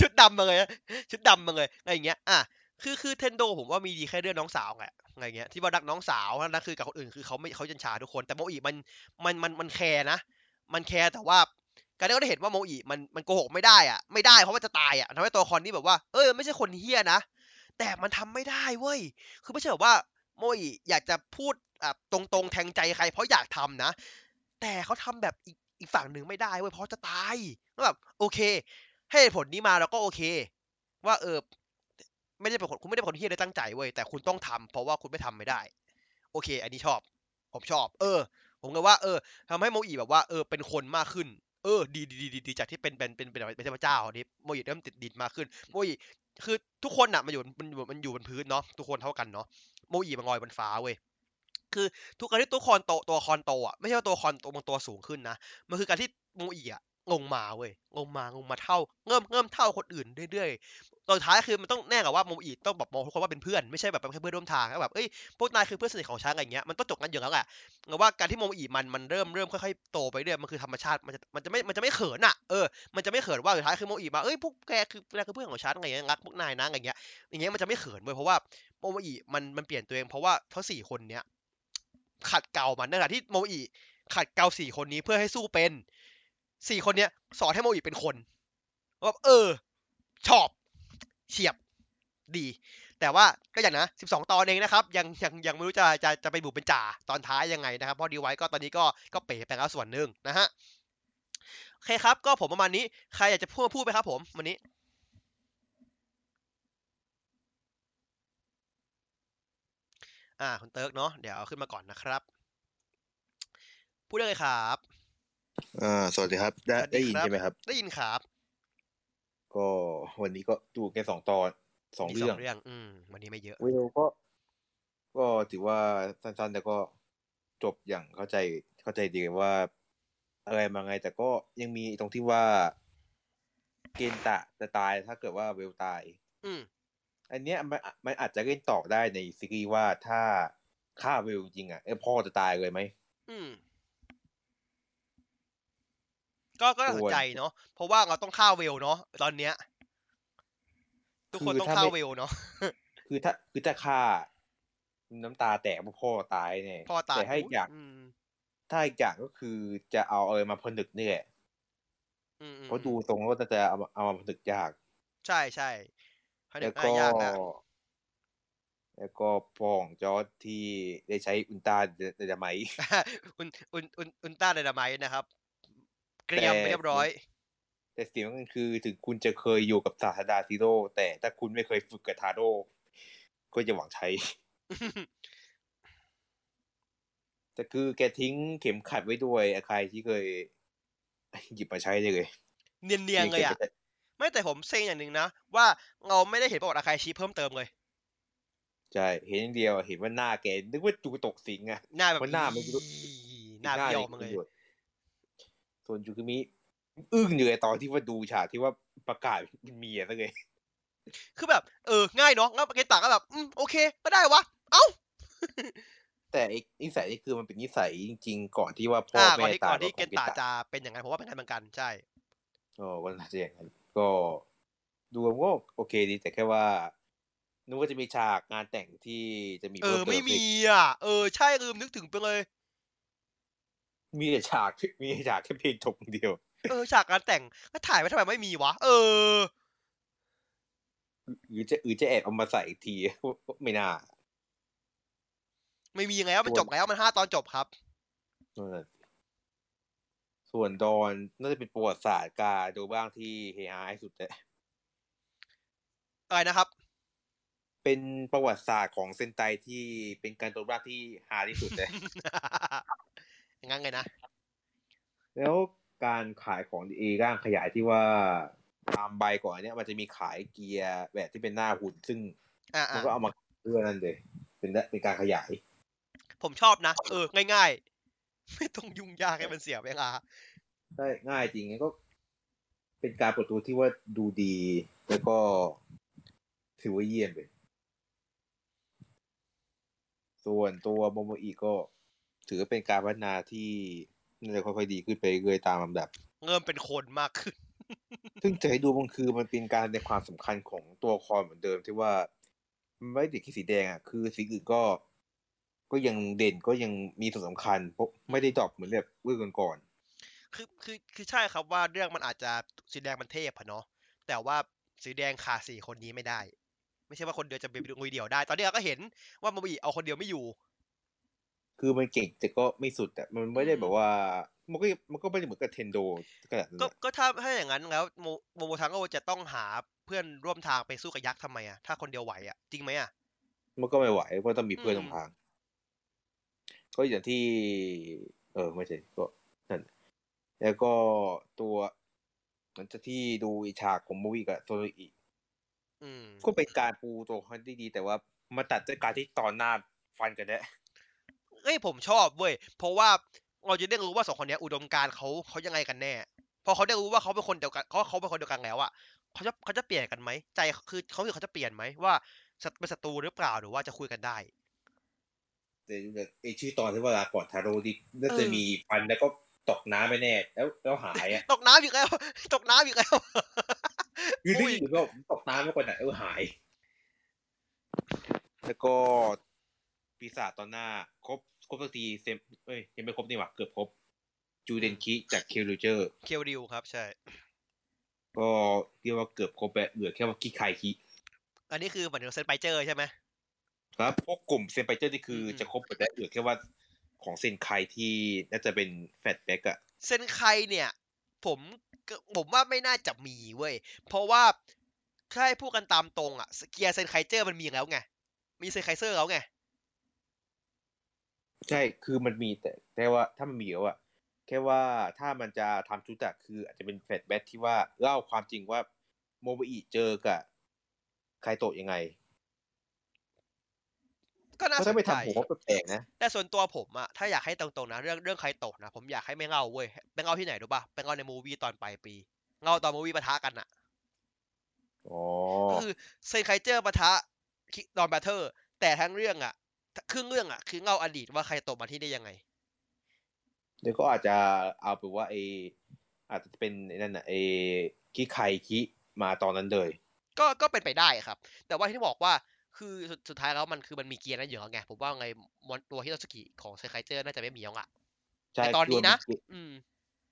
Speaker 1: ชุดดำมาเลยชุดดำมาเลยอะไรเงี้ยอะคือคือเทนโดผมว่ามีดีแค่เรื่องน้องสาวแหละอะไรเงี้ยที่ว่ารักน้องสาวนั่นคือกับคนอื่นคือเขาไม่เขาจันชาทุกคนแต่โมอีมันมันมันมันแคร์นะ มันแคร์แต่ว่า การที่เราได้เห็นว่าโมอีมันมันโกหกไม่ได้อะไม่ได้เพราะว่าจะตายอะทำให้ตัวละครนี่แบบว่าเออไม่ใช่คนเหี้ยนะแต่มันทำไม่ได้เว้ยคือไม่ใช่แบบว่าโมอีอยากจะพูดอะตรงๆแทงใจใคร เพราะอยากทำนะ แต่เขาทำแบบอีกอีกฝั่งหนึ่งไม่ได้เว้ยเพราะจะตายก็แบบโอเค ให้ผลนี้มาเราก็โอเค ว่าเออไม่ได้เป็นคนคุณไม่ได้เป็นคนที่ได้ตั้งใจเว้ยแต่คุณต้องทำเพราะว่าคุณไม่ทำไม่ได้ โอเค อันนี้ชอบ ผมชอบ เออ ผมก็ว่า เออทำให้โมอีแบบว่าเออเป็นคนมากขึ้น เออดีดีดีดีจากที่เป็นเป็นเป็นเป็นเป็นเทพเจ้านี่โมยเริ่มติดดินมากขึ้นโมยคือทุกคนอะมันอยู่มันอยู่มันอยู่บนพื้นเนาะทุกคนเท่ากันเนาะโมอีมันลอยบนฟ้าเว้ยคือทุกการที่ตัวละครโตตัวละครโตอะไม่ใช่ว่าตัวละครโตมันตัวสูงขึ้นนะมันคือการที่โมอีอะ ลงมาเว้ยลงมาลงมาเท่าเริ่มเริ่มเท่าคนอื่นเรื่อยๆตอนท้ายคือมันต้องแน่กับว่าโมอีต้องแบบมองทุกคนว่าเป็นเพื่อนไม่ใช่แบบเป็นแค่เพื่อนร่วมทางแบบเอ้ยพวกนายคือเพื่อนสนิทของฉันอะไรเงี้ยมันต้องจบกันอยู่แล้วแหละหรือว่าการที่โมอีมันมันเริ่มเริ่มค่อยๆโตไปเรื่อยมันคือธรรมชาติมันจะมันจะไม่มันจะไม่เขินอะเออมันจะไม่เขินว่าสุดท้ายคือโมอีมาเอ้ยพวกแกคือแกคือเพื่อนของฉันอะไรเงี้ยรักพวกนายนะอะไรเงี้ยอย่างเงี้ยมันจะไม่เขินเว้ยเพราะว่าโมอีมันมันเปลี่ยนตัวเองเพราะว่าทั้งสี่คนเนี้ยขัดเกลามันในขณะที่โมอีขัดเกลาสี่คนนี้เพื่อให้สู้เป็น สี่คนเนี้ย สอนให้โมอีเป็นคนว่าเออ ชอบเฉียบดี แต่ว่าก็อย่างนะ12ตอนเองนะครับ ยังยังยังไม่รู้จะจะจะไปบุกเป็นจ่าตอนท้ายยังไงนะครับเพราะดีไว้ก็ตอนนี้ก็ก็เป๋ไปแล้วส่วนหนึ่งนะฮะโอเคครับ ก็ผมประมาณนี้ใครอยากจะพูดพูดไปครับผมวันนี้อ่าคุณเติร์กเนาะเดี๋ยวเอาขึ้นมาก่อนนะครับ พูดได้เลยครับ
Speaker 2: อ่าสวัสดีครับ ได้
Speaker 1: สวัสดี
Speaker 2: ได้ยิน
Speaker 1: ครับ
Speaker 2: ใช่ไหมครับ
Speaker 1: ได้ยินครับ
Speaker 2: ก็วันนี้ก็ดูแค่สองตอนสอง
Speaker 1: มี
Speaker 2: เรื่อง
Speaker 1: เรื่อง อืม วันนี้ไม่เยอะ
Speaker 2: เวลก็ ก็ถือว่าสั้นๆ แต่ก็จบอย่างเข้าใจเข้าใจดีว่า อะไรมาไง แต่ก็ยังมีตรงที่ว่า เกณฑ์ตะจะตายถ้าเกิดว่าเวลตาย
Speaker 1: อืม
Speaker 2: อันเนี้ยมันมันอาจจะเล่นต่อได้ในซีรีส์ว่าถ้าฆ่าเวลจริงอะเออพ่อจะตายเลยไหม
Speaker 1: อืม ก็ก็น่าสนใจเนาะเพราะว่าเราต้องฆ่าเวลเนาะตอนเนี้ย ทุกคน
Speaker 2: คือ
Speaker 1: ต้อง
Speaker 2: ถ้า
Speaker 1: ฆ่า
Speaker 2: ไม่
Speaker 1: เวลเนาะ
Speaker 2: คือถ้าคือถ้าฆ่า น้ำตาแตกเพราะพ่อตายเนี่ย
Speaker 1: พ่อตาย
Speaker 2: แต่ให้
Speaker 1: อุ๊
Speaker 2: อยาก
Speaker 1: อืม
Speaker 2: ถ้าอีกอย่างก็คือจะเอาอะไรมาผนึกนี่แหละ
Speaker 1: อืมอืม
Speaker 2: เพราะดูทรงว่าจะเอามาเอามาผนึกยาก
Speaker 1: ใช่ใช่ผนึ
Speaker 2: แล้
Speaker 1: ก
Speaker 2: ว
Speaker 1: ง่าย
Speaker 2: ก็
Speaker 1: ยากนะ
Speaker 2: แล้วก็พ่อของจอร์จที่ได้ใช้อุลตราเดดาไม
Speaker 1: อุนอุนอุนอุนต้าไดนาไมต์นะครับ เกรียมไป
Speaker 2: แต่
Speaker 1: เรียบร้อย
Speaker 2: แต่สิ่งสำคัญคือถึงคุณจะเคยอยู่กับศาสดาซีโร่แต่ถ้าคุณไม่เคยฝึกกับทาโร่ก็จะหวังใช้แต่คือแกทิ้งเข็มขัดไว้ด้วยใครที่เคย หยิบมาใช้ได้เลย
Speaker 1: เนียนเนียนๆเลยอะไม่แต่ผมเซ็งอย่างหนึ่งนะ ว่าเราไม่ได้เห็นประวัติอาคายชีเพิ่มเติมเลย
Speaker 2: ใช่เห็นอย่างเดียวเห็นว่าหน้าแกนึกว่าจูตกสิงอะ
Speaker 1: หน้าแบบ
Speaker 2: มันหน้ามัน
Speaker 1: อีหน้าเบี้ยวมาเลย
Speaker 2: ประโชน์ ส่วนยูคิมิอึ้งอยู่ไอ้ตอนที่ว่าดูฉากที่ว่าประกาศเป็นเมียซะเลย
Speaker 1: คือแบบ เออ ง่ายเนาะงั้นเกตาก็แบบ อืม โอเค ก็ได้วะ เอ้า
Speaker 2: แต่ไอ้นิสัยนี่คือมันเป็นนิสัยจริง ๆ ก่อนที่ว่าพ่อ
Speaker 1: อ่าก่
Speaker 2: แม่
Speaker 1: อนที่
Speaker 2: ตา
Speaker 1: ก่อยนที่
Speaker 2: ข
Speaker 1: เก
Speaker 2: อง
Speaker 1: ตาจะเป็นอย่างนั้นผมว่าเป็นอย่างนั้นเหมือนกัน ใช่
Speaker 2: โอ้ก็น่าจะอย่างนั้นก็ดูมันก็โอเคดีแต่แค่ว่านึกว่าจะมีฉากงานแต่งที่จะมี
Speaker 1: เออ
Speaker 2: พิ่ติ
Speaker 1: ไม่มี
Speaker 2: สิ
Speaker 1: อะ เออ ใช่ลืมนึกถึงไปเลย
Speaker 2: มีแต่ฉากที่มีฉากแค่เพลงจบอย่างเดียว
Speaker 1: เออฉากการแต่งก็ถ่ายไว้ทำไมไม่มีวะ เออ
Speaker 2: หรือจะหรือจะแอบเอามาใส่อีกทีไม่น่า
Speaker 1: ไม่มีแล้วมัน
Speaker 2: ส่วน
Speaker 1: จบแล้วมันห้าตอนจบครับ
Speaker 2: นั่นน่ะสิส่วนดอนน่าจะเป็นประวัติศาสตร์การดูบ้างที่เฮฮาที่สุดเลย
Speaker 1: อะไรนะครับ
Speaker 2: เป็นประวัติศาสตร์ของเซนไตที่เป็นการตัวบ้างที่ฮาที่สุดเลย
Speaker 1: อย่า งงั้นไงนะ
Speaker 2: แล้วการขายของเอร่างขยายที่ว่าตามใบก่อนเนี้ยมันจะมีขายเกียร์แบบที่เป็นหน้าหุ่นซึ่ง
Speaker 1: อ่า
Speaker 2: มันก็เอามาเพื่อนั่นเลย เป็นได้เป็นการขยาย
Speaker 1: ผมชอบนะ เออ ง่าย ๆ ไม่ต้องยุ่งยากให้มันเสียเวลา
Speaker 2: ได้ง่ายจริงงั้นก็ เป็นการเปิดตัวที่ว่าดูดี แล้วก็ถือว่าเยี่ยมเลยส่วนตัวโมโมอีก็ ถือว่าเป็นการพัฒนาที่น่าจะค่อยๆดีขึ้นไปเรื่อยๆตามลำดับ
Speaker 1: เริ่มเป็นคนมากขึ้น
Speaker 2: ซึ่งจะให้ดูมันคือมันเป็นการในความสำคัญของตัวละครเหมือนเดิมที่ว่ามันไม่ได้ติดที่สีแดงอะคือสีอื่นก็ ก็ยังเด่นก็ยังมีส่วนสำคัญเพราะไม่ได้ดรอปเหมือนแบบเรื่องก่อน
Speaker 1: คือคือคือใช่ครับว่าเรื่องมันอาจจะสีแดงมันเทพอะเนาะแต่ว่าสีแดงขาดสี่คนนี้ไม่ได้ ไม่ใช่ว่าคนเดียวจะเป็นลุยเดี่ยวได้ ตอนนี้เราก็เห็นว่ามาบีเอาคนเดียวไม่อยู่
Speaker 2: ๆ คือมันเก่งแต่ก็ไม่สุดอะมันไม่ได้
Speaker 1: อืม
Speaker 2: แบบว่า มันก็มันก็ไม่ได้เหมือนกับเทนโดขนาดนั้น
Speaker 1: ก็
Speaker 2: อะ
Speaker 1: ก็ถ้าถ้าอย่างนั้นแล้วโมโมโมทังโอจะต้องหาเพื่อนร่วมทางไปสู้กับยักษ์ทำไมอะถ้าคนเดียวไหวอะจริงไหมอะ
Speaker 2: มันก็ไม่ไหวเพราะต้องมีเพื่อน
Speaker 1: อืม
Speaker 2: ตรงทาง ก็อย่างที่ เออไม่ใช่ก็นั่นแล้วก็ตัวหลังจากที่ดูอีฉากของมูวี่กับโซโลอี
Speaker 1: อืม
Speaker 2: ก็เป็นการปูตัวเขาได้ดีแต่ว่ามาตัดด้วยการที่ตอนหน้าฟันกันเนี่ย
Speaker 1: เอ้ยผมชอบเว้ยเพราะว่าเราจะได้รู้ว่าสองคนเนี้ยอุดมการณ์เขาเขายังไงกันแน่ พอเขาได้รู้ว่าเขาเป็นคนเดียวกันเขาเขาเป็นคนเดียวกันแล้วอะเขาจะเขาจะเปลี่ยนกันไหมใจคือเขาคือเขาจะเปลี่ยนไหมว่าศัตเป็นศัตรูหรือเปล่าหรือว่าจะคุยกันได้
Speaker 2: แต่ไอชื่อตอนที่เวลากอดทาโร่ที่น่าจะ
Speaker 1: เออ
Speaker 2: มีฟันแล้วก็ตกน้ำไปแน่ แล้วแล้วหายอะ
Speaker 1: ตกน้ำอีกแล้วตกน้ำอีกแล้ว
Speaker 2: คือ
Speaker 1: อุ้
Speaker 2: ที่
Speaker 1: ย
Speaker 2: อยู่ก็ตกน้ำไม่ก่อนอะเออหาย แล้วก็ปีศาจตอนหน้าครบ ครบสักทีเซมเอ้ยยังไม่ครบนี่หว่าเกือบครบ จูเดนคิจากเคลูเจอร์
Speaker 1: เคียวดิวครับใช่
Speaker 2: ก็เรียกว่าเกือบครบแบบเหลือแค่ว่าคิคายคิ
Speaker 1: อันนี้คือเหมือนเซนไปเจอร์ใช่ไหม
Speaker 2: ครับพวกกลุ่มเซนไปเจอร์นี่คืออ
Speaker 1: ม
Speaker 2: จะครบหมดแล้วเหลือแค่ว่าของเซนไคที่น่าจะเป็นแฟตแบ็กอะ
Speaker 1: เซนไคเนี่ย ผมก็ผมว่าไม่น่าจะมีเว้ย เพราะว่าถ้าให้พูดกันตามตรงอะเกียร์เซนไคเจอร์มันมีอยู่แล้วไง มีเซนไคเซอร์แล้วไง
Speaker 2: ใช่ คือมันมีแต่แต่ว่าถ้ามันมีแล้วอะแค่ว่าถ้ามันจะทำชุดอะคืออาจจะเป็นแฟตแบ็กที่ว่าเล่าความจริงว่าโมบอิเจอกับไคโตะยังไง
Speaker 1: ก็น่า
Speaker 2: เพราะ
Speaker 1: ส
Speaker 2: ถ้านไม่
Speaker 1: ใจ
Speaker 2: ทำผมว่าแปลกๆนะ
Speaker 1: แต่ส่วนตัวผมอะถ้าอยากให้ตรงๆนะเรื่องเรื่องใครตกนะผมอยากให้ไม่เงาเว้ยไม่เงาที่ไหนรู้ป่ะไปเงาในมูวี่ตอนปลายปี เงาตอนมูวี่ปะทะกันอะ
Speaker 2: อ๋อ
Speaker 1: ก็คือเซนไคเจอร์ปะทะคิดอนแบทเทอร์ แต่ทั้งเรื่องอะ ครึ่งเรื่องอะคือเงาอดีตว่าใครตกมาที่ได้ยังไง
Speaker 2: เดี๋ยวก็อาจจะเอาไปว่าเออาจจะเป็นไอ้นั่นน่ะเอคิไคคิมาตอนนั้นเลย
Speaker 1: ก็ก็เป็นไปได้ครับ แต่ว่าที่บอกว่าคือสุดสุดท้ายแล้วมันคือมันมีเกียร์นั้นอยู่แล้วไงผมว่าไงมอนตัวฮิโตสกิของเซนไคเจอร์น่าจะไม่มีแล้วอะ
Speaker 2: ใช่
Speaker 1: แต่ตอนนี้นะ
Speaker 2: คือมัเป็เกียร์
Speaker 1: อืม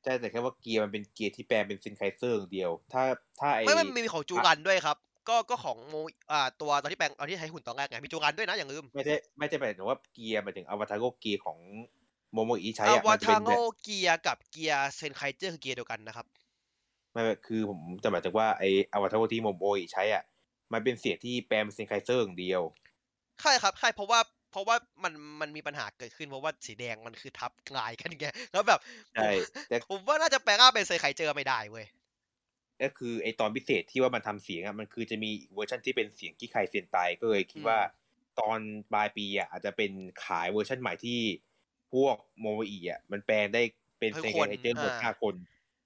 Speaker 2: ใช่แต่แค่ว่าเกียร์มันเป็นเกียร์ที่แปลงเป็นซินไคเซอร์อย่างเดียว ถ้าถ้าไอ
Speaker 1: ไม่ไม่มีของจูรันด้วยครับ ก็ก็ของโมอ่าตัวตอนที่แปลงตอนที่ใช้หุ่นตอนแรกไงมีจูรันด้วยนะอย่างลืม
Speaker 2: ไม่ใช่ไม่ใช่หมายถึงว่าเกียร์หมายถึงอวตารโกเกียร์ของโมโมอิใช้
Speaker 1: อา
Speaker 2: อะ
Speaker 1: วา
Speaker 2: มันจะ
Speaker 1: ทา
Speaker 2: เป็น
Speaker 1: โง
Speaker 2: แบบ
Speaker 1: เกียร์กับเกียร์เซนไคเจอร์คือเกียร์เดียวกันนะครับ
Speaker 2: ไม่ไม่คือผมจะหมายถึงว่าไออวตารโกที่โมโมอิใช้อะมันเป็นเสียงที่แปลงเป็นซินไคเซอร์อย่างเดียว
Speaker 1: ใช่ครับใช่เพราะว่าเพราะว่ามันมันมีปัญหาเกิดขึ้นเพราะว่าสีแดงมันคือทับกลายกันไงแล้วแบบ
Speaker 2: ใช่แต่
Speaker 1: ผมว่าน่าจะแปลงร่างเป็นเซนไคเจอร์ไม่ได้เว้ย
Speaker 2: ก็คือไอตอนพิเศษที่ว่ามันทำเสียงอะมันคือจะมีอีกเวอร์ชันที่เป็นเสียงที่ไคเซนไตก็เลยคิดว่า ตอนปลายปีอะอาจจะเป็นขายเวอร์ชันใหม่ที่พวกโมโมอิอะมันแปลงได้เป็น
Speaker 1: ให้
Speaker 2: เซน
Speaker 1: คน
Speaker 2: ไคเจอร์หมด
Speaker 1: อ่า
Speaker 2: ห้าคน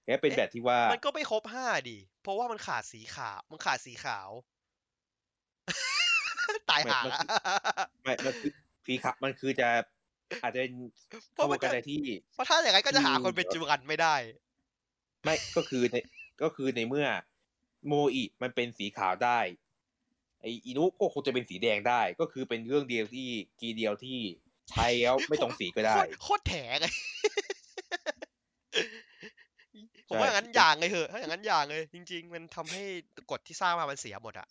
Speaker 2: แล้วเป็นแบบที่ว่า
Speaker 1: มันก็ไม่ครบห้าดิเพราะว่ามันขาดสีขาวมันขาดสีขาวตายห่า
Speaker 2: มัน
Speaker 1: ละ
Speaker 2: ไม่มันคือฟีคับมันคือจะอาจจะเป็น
Speaker 1: เพ
Speaker 2: ข
Speaker 1: ราะ
Speaker 2: บ
Speaker 1: มั
Speaker 2: วน
Speaker 1: น
Speaker 2: การ
Speaker 1: จะ
Speaker 2: ใดที่
Speaker 1: เพราะถ้าอย่างนั้นก็จะหาคนเป็น
Speaker 2: คือ
Speaker 1: จูรันไม่ได้
Speaker 2: ไม่ก็คือใน ก็คือในเมื่อโมอิมันเป็นสีขาวได้ไออินุก็คงจะเป็นสีแดงได้ ก็คือเป็นเรื่องเดียวที่กีเดียวที่ใช้แล้วไม่ตรงสีก็ได้
Speaker 1: โคตรโคตรแถไงผม
Speaker 2: ใช่
Speaker 1: ว่าอย่างนั้นอย่างเลยเหอะถ้าอย่างนั้นอย่างเลย จริง ๆ มันทำให้กฎที่สร้างมามันเสียหมดอะ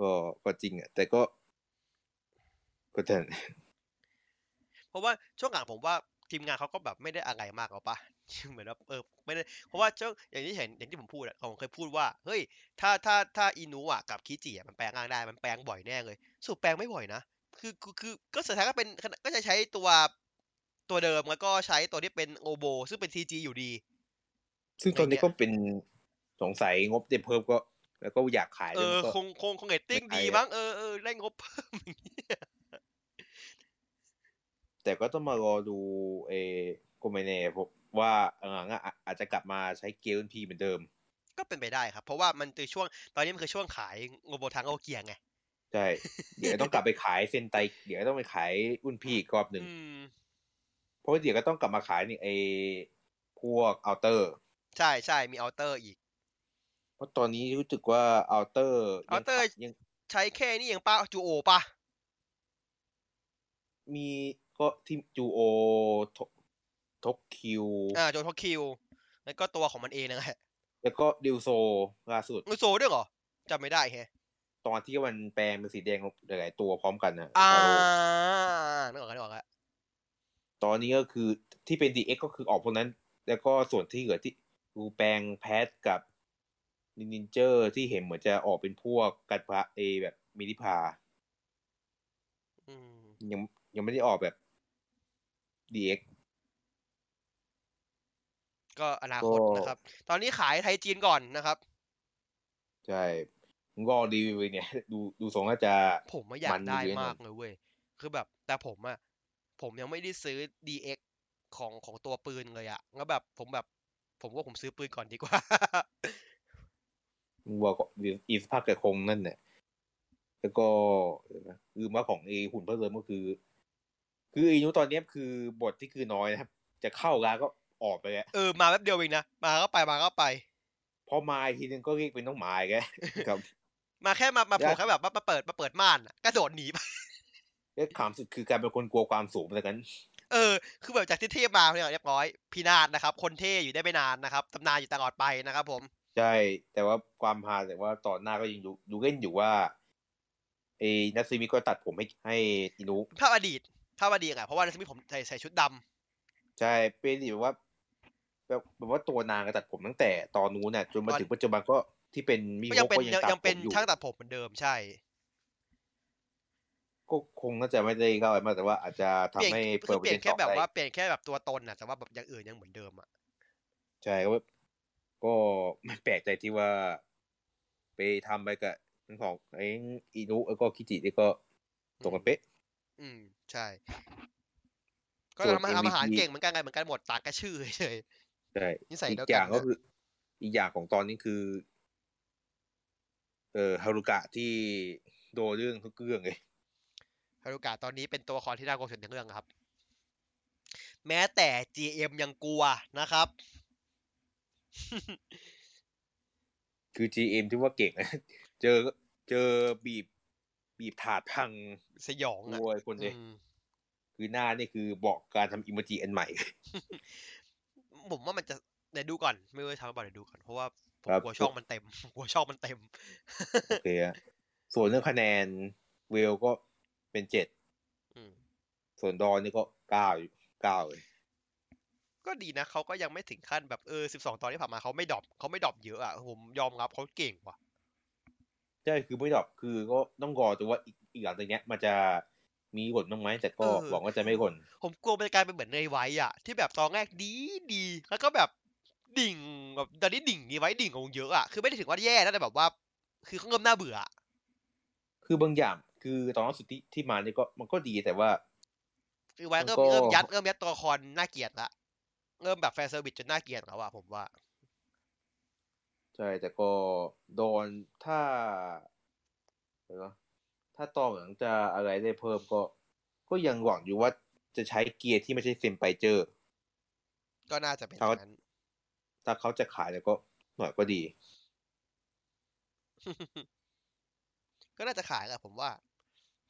Speaker 2: ก็ก็จริงอะแต่ก็ก็แต่
Speaker 1: เพราะว่าช่วงหลังผมว่า ทีมงานเขาก็แบบไม่ได้อะไรมากหรอกปะเหมือนว่าเออไม่ได้เพราะว่าช่วงอย่างที่เห็นอย่างที่ผมพูดอะผมเคยพูดว่าเฮ้ยถ้าถ้าถ้าอินุอะกับคิจิอะมันแปลงร่างได้มันแปลงบ่อยแน่เลยสรุดแปลงไม่บ่อยนะคือคือคือก็สุดท้ายก็เป็นก็จะใช้ตัวตัวเดิมแล้วก็ใช้ตัวที่เป็นโอโบ ซึ่งเป็น CG อยู่ดี
Speaker 2: ซึ่งตอนนี้
Speaker 1: อะไรเงี้ย
Speaker 2: ก็เป็นสงสัยงบเดเพิ่มก็ แล้วก็อยากขาย
Speaker 1: เอ
Speaker 2: ด้วย
Speaker 1: อ
Speaker 2: มันก็
Speaker 1: คงคงคงเรตติ้ง
Speaker 2: ไม่ไป
Speaker 1: ดี
Speaker 2: อะ
Speaker 1: มั้งเออเออได้งบเพิ่มอย่างนี้
Speaker 2: แต่ก็ต้องมารอดูเอโกเมเน่ผมว่าหลังๆอะอาจจะกลับมาใช้เกียร์พีเหมือนเดิม
Speaker 1: ก็เป็นไปได้ครับ เพราะว่ามันคือช่วงตอนนี้มันคือช่วงขายโงโบทังโอเกียไง
Speaker 2: ใช่เดี๋ยวต้องกลับไปขายเซนไตเดี๋ยวต้องไปขายรุ่นพี่อีกรอบหนึ่ง
Speaker 1: อืม
Speaker 2: เพราะว่าเดี๋ยวก็ต้องกลับมาขายนี่ไอพวกอัลเตอร์
Speaker 1: ใช่ใช่มีอัลเตอร์อีก
Speaker 2: เพราะตอนนี้รู้สึกว่าอัลเตอร์
Speaker 1: Alter
Speaker 2: ยัง
Speaker 1: ใช้แค่นี้ยังป้าจูโอป่ะ
Speaker 2: มี ก็ที่จูโอทกทกคิว
Speaker 1: อ่าโจทอคิว แล้วก็ตัวของมันเองนะฮะ
Speaker 2: แล้วก็ดิวโซล่าสุด
Speaker 1: มูโซด้วยเหรอจำไม่ได้แฮะ
Speaker 2: ตอนที่มันแปลงเป็นสีแดงหลายๆตัวพร้อมกันนะ
Speaker 1: อ่า
Speaker 2: ฟาโร่
Speaker 1: นึกออกแล้วนึกออกแล้ว
Speaker 2: ตอนนี้ก็คือที่เป็น DX ก็คือออกพวกนั้น แล้วก็ส่วนที่เหลือที่ดูแปลงแพทกับนินเจอร์ที่เห็นเหมือนจะออกเป็นพวกกัดพระเอแบบมินิพา
Speaker 1: อืม
Speaker 2: ยังยังไม่ได้ออกแบบ DX
Speaker 1: ก็อนาคต
Speaker 2: ก็
Speaker 1: นะครับ ตอนนี้ขายไทยจีนก่อนนะครับ
Speaker 2: ใช่ผมก็รีวิวเนี่ย ดูดูทรงน่าจะ
Speaker 1: ผมไม่อยาก
Speaker 2: มัน
Speaker 1: ได้
Speaker 2: เยอะหน่อย
Speaker 1: มากเลยเว้ย คือแบบ แต่ผมอะผมยังไม่ได้ซื้อ DX ของของตัวปืนเลยอะแล้วแบบผมแบบ ผมว่าผมซื้อปืนก่อนดีกว่า
Speaker 2: มึงบอกก็อีสภาคกับคงนั่นเนี่ยแล้วก็เดี๋ยวนะคือมาของเอหุ่นเพิ่มเติมก็คือ คืออีนุตอนเนี้ยคือบทที่คือน้อยนะครับ จะเข้าร้านก็ออกไปแล้ว
Speaker 1: เออมาแป๊บเดียวเองนะมาก็ไปมาก็ไป
Speaker 2: พอมาอีกทีนึงก็เรียกเป็นน้องหมายแกครับ
Speaker 1: มาแค่มามาโผล่
Speaker 2: แล้ว
Speaker 1: แค่แบบว่ามาเปิดมาเปิดม่านอะกระโดดหนีไป
Speaker 2: แล้วขามสุดคือการเป็นคนกลัวความสูงแต่กัน
Speaker 1: เออ คือแบบจากที่เทพมาเนี่ยเรียบร้อยพินาศนะครับ คนเท่อยู่ได้ไม่นานนะครับตำนานอยู่ตลอดไปนะครับ ผม
Speaker 2: ใช่ แต่ว่าความฮาแต่ว่าตอนหน้าก็ยังดูดูเล่นอยู่ว่าไอ้นัทซิมิก็ตัดผมให้ให้อินุ
Speaker 1: ภาพอดีต ภาพอดีตอะเพราะว่าในสมิธผมใส่ใส่ชุดดำ
Speaker 2: ใช่เป็นแบบว่าแบบแบบว่าตัวนางก็ตัดผมตั้งแต่ตอนนู้นน่ะจนมาถึงปัจจุบันก็ที่เป็นมี
Speaker 1: ก็
Speaker 2: โฮ
Speaker 1: ยังเป็น
Speaker 2: ก็ยัง
Speaker 1: ยัง
Speaker 2: ตัด
Speaker 1: ยัง
Speaker 2: ผ
Speaker 1: เป็น
Speaker 2: มอยู่
Speaker 1: ช่างตัดผมเหมือนเดิมใช่
Speaker 2: ก็คงน่าจะไม่ได้เข้าไปมากแต่ว่าอาจจะทำ
Speaker 1: เปลี่ยน
Speaker 2: ให้
Speaker 1: คือ
Speaker 2: ป
Speaker 1: เปลี่ยนแค่
Speaker 2: ระด็
Speaker 1: แบบ
Speaker 2: ต่อได้
Speaker 1: ว่าเปลี่ยนแค่แบบตัวตนอะแต่ว่าแบบอย่างอื่นยังเหมือนเดิมอะ
Speaker 2: ใช่ก็ก็ไม่แปลกใจที่ว่า ไปทำไปกับทั้งของไอ้อินุแล้วก็คิจินี่ก็ตรงกันเป๊ะ
Speaker 1: อืม ใช่ ก็
Speaker 2: ส่วน
Speaker 1: ทำทำอาหาร
Speaker 2: MVP
Speaker 1: เก่งเหมือนกันไงเหมือนกันหมดต่างแค่ชื่อเฉย
Speaker 2: ใช่
Speaker 1: นิสัย
Speaker 2: อี
Speaker 1: เดียว
Speaker 2: กอย่าง
Speaker 1: กัน
Speaker 2: ก็
Speaker 1: นะ
Speaker 2: คือ อีกอย่างของตอนนี้คือ เอ่อฮารุกะที่โดนเรื่องทุกเรื่องเลย
Speaker 1: ฮารุกะตอนนี้เป็นตัวละครที่น่ากลัวสุดในเรื่องครับ แม้แต่ GM ยังกลัวนะครับ
Speaker 2: คือ GM ที่ว่าเก่งนะเจอเจอบีบ บีบถาดพัง
Speaker 1: สยองอะ
Speaker 2: โวยคนเลย
Speaker 1: อืม
Speaker 2: คือหน้านี่คือบอกการทำอิโมจิอันใหม่
Speaker 1: ผมว่ามันจะเดี๋ยวดูก่อน ไม่รู้จะทำหรือเปล่าเดี๋ยวดูก่อน เพราะว่าผม
Speaker 2: ครับ
Speaker 1: กลัวช่องมันเต็มกลัวช่องมันเต็ม
Speaker 2: โอเคอะส่วนเรื่องคะแนนเวลก็เป็นเจ็ด
Speaker 1: อืม
Speaker 2: ส่วนดอนนี่ก็เก้าอยู่เก้าเลย
Speaker 1: ก็ดีนะเขาก็ยังไม่ถึงขั้นแบบเออสิบสองตอนที่ผ่านมาเขาไม่ drop เขาไม่ drop เยอะอะผมยอมรับเขาเก่งว่ะ
Speaker 2: ใช่คือไม่ drop คือก็ต้องรอดูว่าอีกอีกหลังจากเนี้ย มันจะมีหล่นบ้างไหมแต่ก็
Speaker 1: เออ
Speaker 2: หวังว่าจะไม่หล่น
Speaker 1: ผมกลัวมันจะกลายเป็นเหมือนในไว้อะที่แบบตอนแรกดีดีแล้วก็แบบดิ่งแบบตอนนี้ดิ่งนี้ไว้ดิ่งลงเยอะอะคือไม่ได้ถึงว่าแย่นะแต่แบบว่า คือเขาเริ่มน่าเบื่ออะ
Speaker 2: คือบางอย่างคือตอนล่าสุดที่ที่มานี่ก็มันก็ดีแต่ว่า
Speaker 1: คือไว้
Speaker 2: มัน
Speaker 1: เริ่ม
Speaker 2: ก็
Speaker 1: เริ่มยัดเริ่มยัดตัวละครน่าเกลียดละเริ่มแบบ fan service จนน่าเกลียดแล้วอะผมว่า
Speaker 2: ใช่ แต่ก็โดนถ้าเดี๋ยวนะถ้าต่อหลังจะอะไรได้เพิ่มก็ ก็ยังหวังอยู่ว่าจะใช้เกียร์ที่ไม่ใช่เซนไคเจอร์
Speaker 1: ก็น่าจะเป็นอ
Speaker 2: เขา
Speaker 1: ย่างนั้น
Speaker 2: ถ้าเขาจะขายแล้วก็หน่อยก็ดี
Speaker 1: ก็น่าจะขายแหละผมว่า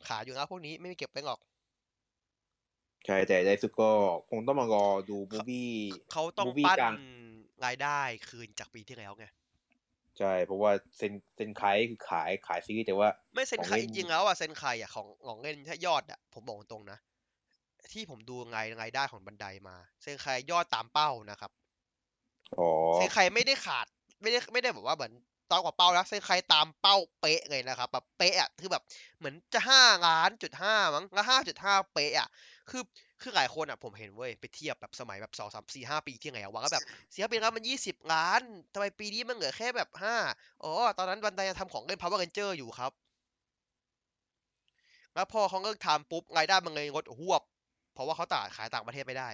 Speaker 1: ขายอยู่นะพวกนี้ไม่มีเก็บไว้หรอก
Speaker 2: ใช่แต่ในสุดก็คงต้องมารอดูมูฟี่
Speaker 1: เขาต้อง
Speaker 2: มูฟี่
Speaker 1: ปั้น
Speaker 2: กลาง
Speaker 1: รายได้คืนจากปีที่แล้วไง
Speaker 2: ใช่ เพราะว่าเซนเซนไคคือขายขายซีรีส์แต่ว่า
Speaker 1: ไม่เซ็น
Speaker 2: ของ
Speaker 1: ใคร
Speaker 2: เล่
Speaker 1: จ
Speaker 2: น
Speaker 1: ริงๆแล้วอะเซ็นใครอะของของเล่นถ้ายอดอะผมบอกตรงๆนะ ที่ผมดูไงรายได้ของบันไดมา เซ็นใครยอดตามเป้านะครับ
Speaker 2: อ๋อ
Speaker 1: เซ็นใครไม่ได้ขาดไม่ได้ไม่ได้แบบว่าเหมือนตอนกว่าเป้านะเซ็นใครตามเป้าเป๊ะเลยนะครับแบบเป๊ะอะคือแบบเหมือนจะห้าล้านจุดห้ามั้งแล้วห้าจุดห้าเป๊ะอะคือ คือหลายคนอะผมเห็นเว้ยไปเทียบแบบสมัยแบบสองสามสี่ห้าปีที่ไงวว่าก็แบบสี่ห้าปีแล้วมันยี่สิบล้านทำไมปีนี้มันเหลือแค่แบบห้าอ๋อตอนนั้นบันไดทำของเล่น Power Ranger อยู่ครับ แล้วพอเขาเลิกทำปุ๊บรายได้มันเลยลดหวบ เพราะว่าเขาต่าขายต่างประเทศไม่ได้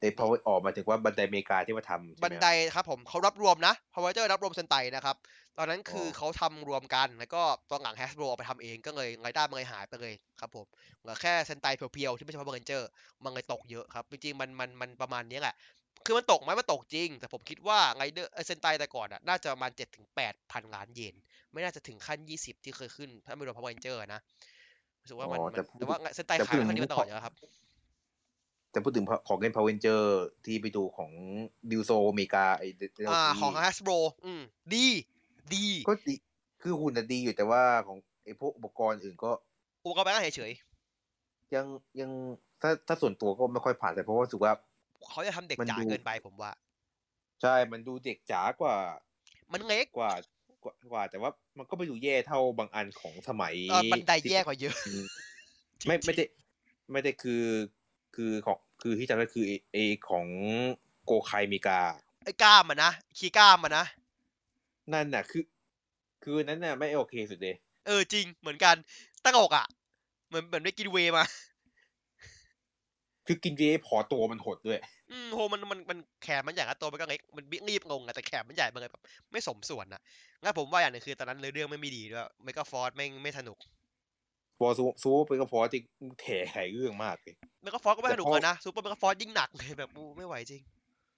Speaker 2: เอ้พอออกมาถึงว่าบันไดอเมริกาที่มาทำใช่
Speaker 1: บัน
Speaker 2: ไหม
Speaker 1: ไดครับผมเขารับรวมนะ Power Ranger รับรวมเซนไตนะครับ ตอนนั้นคือ
Speaker 2: อ๋อ
Speaker 1: เขาทำรวมกันแล้วก็ตอนหลัง Hasbro เอาไปทำเองก็เลยรายได้มันเลยหายไปเลยครับผมเหลือแค่เซนไตเพียวๆที่ไม่ใช่ Power Ranger มันเลยตกเยอะครับ จริงๆมันมันมันประมาณนี้แหละ คือมันตกไหมมันตกจริง แต่ผมคิดว่าไรเดอร์เซนไตแต่ก่อนอะน่าจะประมาณเจ็ดถึงแปดพันล้านเยนไม่น่าจะถึงขั้นยี่สิบที่เคยขึ้น ถ้าไม่รวม Power Ranger นะรู้สึกว่ามัน
Speaker 2: อ๋อ
Speaker 1: มัน
Speaker 2: แต่พูด
Speaker 1: แต่ว่าเซนไต
Speaker 2: แต่
Speaker 1: ขายไม่
Speaker 2: พู
Speaker 1: ค่
Speaker 2: ด
Speaker 1: อยดี
Speaker 2: ถึง
Speaker 1: มาตลอดอยู่แล้วครับ
Speaker 2: แต่พูดถึงของเล่นพาวเวนเจอร์ที่ไปดูของดิวโซอเมริกาไอ้ DLC
Speaker 1: อ่าของ Hasbro อืมดีดี
Speaker 2: ก็ดีคือหุ่นน่ะดีอยู่แต่ว่าของไอ้พวกอุปกรณ์อื่นก็
Speaker 1: อุปกรณ์แบงค์เฉย
Speaker 2: ยังยังถ้าถ้าส่วนตัวก็ไม่ค่อยผ่านแต่เพราะว่ารู้สึกว่า
Speaker 1: ๆเขาจะทำเด็ก
Speaker 2: มัน
Speaker 1: จ๋า
Speaker 2: ดู
Speaker 1: เกินไปผมว่า
Speaker 2: ใช่มันดูเด็กจ๋ากว่า
Speaker 1: มันเล็ก
Speaker 2: กว่ากว่ากว่าแต่ว่ามันก็ไม่ดูแย่เท่าบางอันของสมัย
Speaker 1: เออบันได
Speaker 2: ที่
Speaker 1: แย่กว่าเยอะ
Speaker 2: อืม
Speaker 1: จริงๆ
Speaker 2: ไม่ไม่ได้ไม่ได้คือ คือของคือที่จำได้คือไอ้ไอของโกไคอเมริกา
Speaker 1: ไอ้กล้ามอะนะคีย์กล้ามอะนะ
Speaker 2: นั่นน่ะคือ คือนั้นน่ะไม่โอเคสุดเลย
Speaker 1: เออจริงเหมือนกันตั้งอกอะเหมือนเหมือนได้กินเวย์มา
Speaker 2: คือกินเจพอตัวมันหดด้วย
Speaker 1: อืมโหมันมันมันแขนมันใหญ่แล้วตัวมันก็เล็กมันรีบงงอะแต่แขนมันใหญ่มันเลยแบบไม่สมส่วนอะงั้นผมว่าอย่างหนึงคือตอนนั้นเรื่องไม่มีดีด้วยเมกาฟอร์สไม่ไม่สนุก
Speaker 2: พอซูซูไปก็พอที่แถไขเรื่องมากเลย
Speaker 1: เมกาฟอร์สก็ไม่
Speaker 2: แต่
Speaker 1: สนุก
Speaker 2: พอ
Speaker 1: เลยนะซูเปอร์เมกาฟอร์สยิ่งหนักเลยแบบอู้ไม่ไหวจริง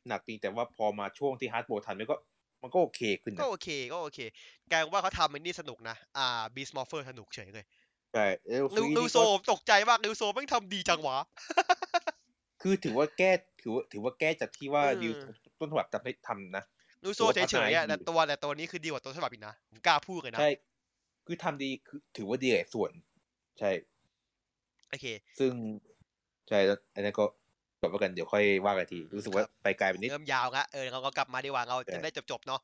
Speaker 2: หนักจริงแต่ว่าพอมาช่วงที่ฮาร์ดโบทันมันก็มันก็โอเคขึ้น
Speaker 1: ก็
Speaker 2: นะ
Speaker 1: โอเคก็โอเคแกลายว่าเขาทำมันนี่สนุกนะ อ่าบีสมอร์เฟอร์สนุกเฉยเลย
Speaker 2: ใช่แล้ว
Speaker 1: ลิ
Speaker 2: ฟ
Speaker 1: ว
Speaker 2: รี
Speaker 1: ลิว
Speaker 2: นี่
Speaker 1: โซ
Speaker 2: ก็
Speaker 1: ผมตกใจมากลิวโซแม่งทำดีจังวะ
Speaker 2: คือถือว่าแก้ถือว่าถือว่าแก้จากที่ว่า
Speaker 1: เออ
Speaker 2: ดิวต้นฉบับจะไม่ทำนะ
Speaker 1: นูโซ
Speaker 2: ถือว่า
Speaker 1: เฉยๆอะ
Speaker 2: พัฒนาได้ดี
Speaker 1: แต่ตัวแต่ตัวนี้คือดีกว่าตัวฉบับอีกนะผมกล้าพูดเลยนะ
Speaker 2: ใช่คือทำดีคือถือว่าดีหลายส่วน ใช่
Speaker 1: โอเค
Speaker 2: ซึ่งใช่แล้วอันนั้นก็จบแล้วกันเดี๋ยวค่อยว่ากันที รู้สึกว่า
Speaker 1: ครับ
Speaker 2: ไปไกลไปนิด
Speaker 1: เริ่มยาวละเออเราก็กลับมาดีกว่าเรา
Speaker 2: ใช่
Speaker 1: จะได้จบๆเนาะ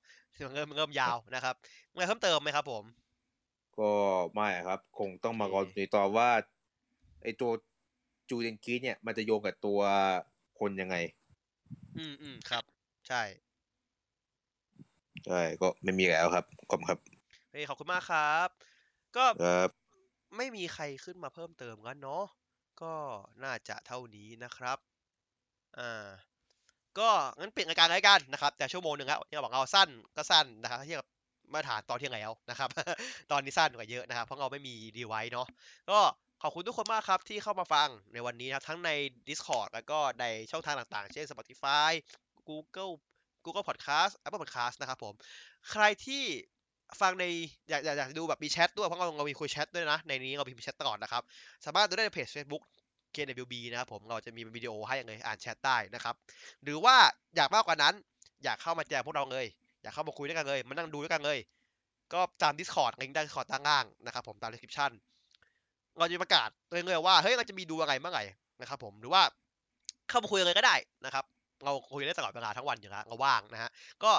Speaker 1: เริ่มเริ่มยาวนะครับมีอะไรเพิ่มเติมไหมครับผม
Speaker 2: ก็ไม่ครับ คงต้องมารอ
Speaker 1: โอเค
Speaker 2: ดูต่อว่าไอตัวจูเดนกีเนี่ย มันจะโยงกับตัวคนยังไง
Speaker 1: อืมอืมครับ ใช่
Speaker 2: ใช่ก็ไม่มีแล้วครับขอบคุณครับ
Speaker 1: เฮ้ยขอบคุณมากครับ ก็
Speaker 2: ครับ
Speaker 1: ไม่มีใครขึ้นมาเพิ่มเติมกันเนาะก็น่าจะเท่านี้นะครับอ่าก็งั้นเปลี่ยนรายการรายกันนะครับ แต่ชั่วโมงหนึ่งแล้วที่เราบอกเราสั้นก็สั้นนะครับเที่กับมาตรฐานตอนเที่ยงแล้วนะครับ ตอนนี้สั้นกว่าเยอะนะครับ เพราะเราไม่มีดีไวเนาะก็ขอบคุณทุกคนมากครับที่เข้ามาฟังในวันนี้นะครับทั้งใน Discord แล้วก็ในช่องทางต่างๆ เช่น Spotify Google Google Podcast Apple Podcast นะครับผม ใครที่ ฟังในอยากอยากอยากดูแบบมีแชทด้วยเพราะเราเรามีคุยแชทด้วยนะ ในนี้เรามีแชทตลอดนะครับ สามารถดูได้ในเพจ Facebook KWB นะครับผมเราจะมีวิดีโอให้เลยอ่านแชทได้นะครับ หรือว่าอยากมากกว่านั้น อยากเข้ามาแจมพวกเราเลย อยากเข้ามาคุยด้วยกันเลยมานั่งดูด้วยกันเลย ก็ตาม Discord ลิงก์ได้ Discord ด้านล่างนะครับผมตาม description เราจะประกาศเรื่อยๆว่าเฮ้ยเราจะมีดูอะไรเมื่อไหร่นะครับผมหรือว่าเข้ามาคุยกันเลยก็ได้นะครับเราคุยได้ตลอดเวลาทั้งวันอยู่แล้วเราว่างนะฮะก็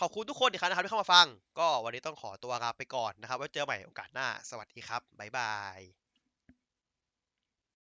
Speaker 1: ขอบคุณทุกคนอีกครั้งนะครับที่เข้ามาฟัง ก็วันนี้ต้องขอตัวลาไปก่อนนะครับ ไว้เจอใหม่โอกาสหน้า สวัสดีครับ บ๊ายบาย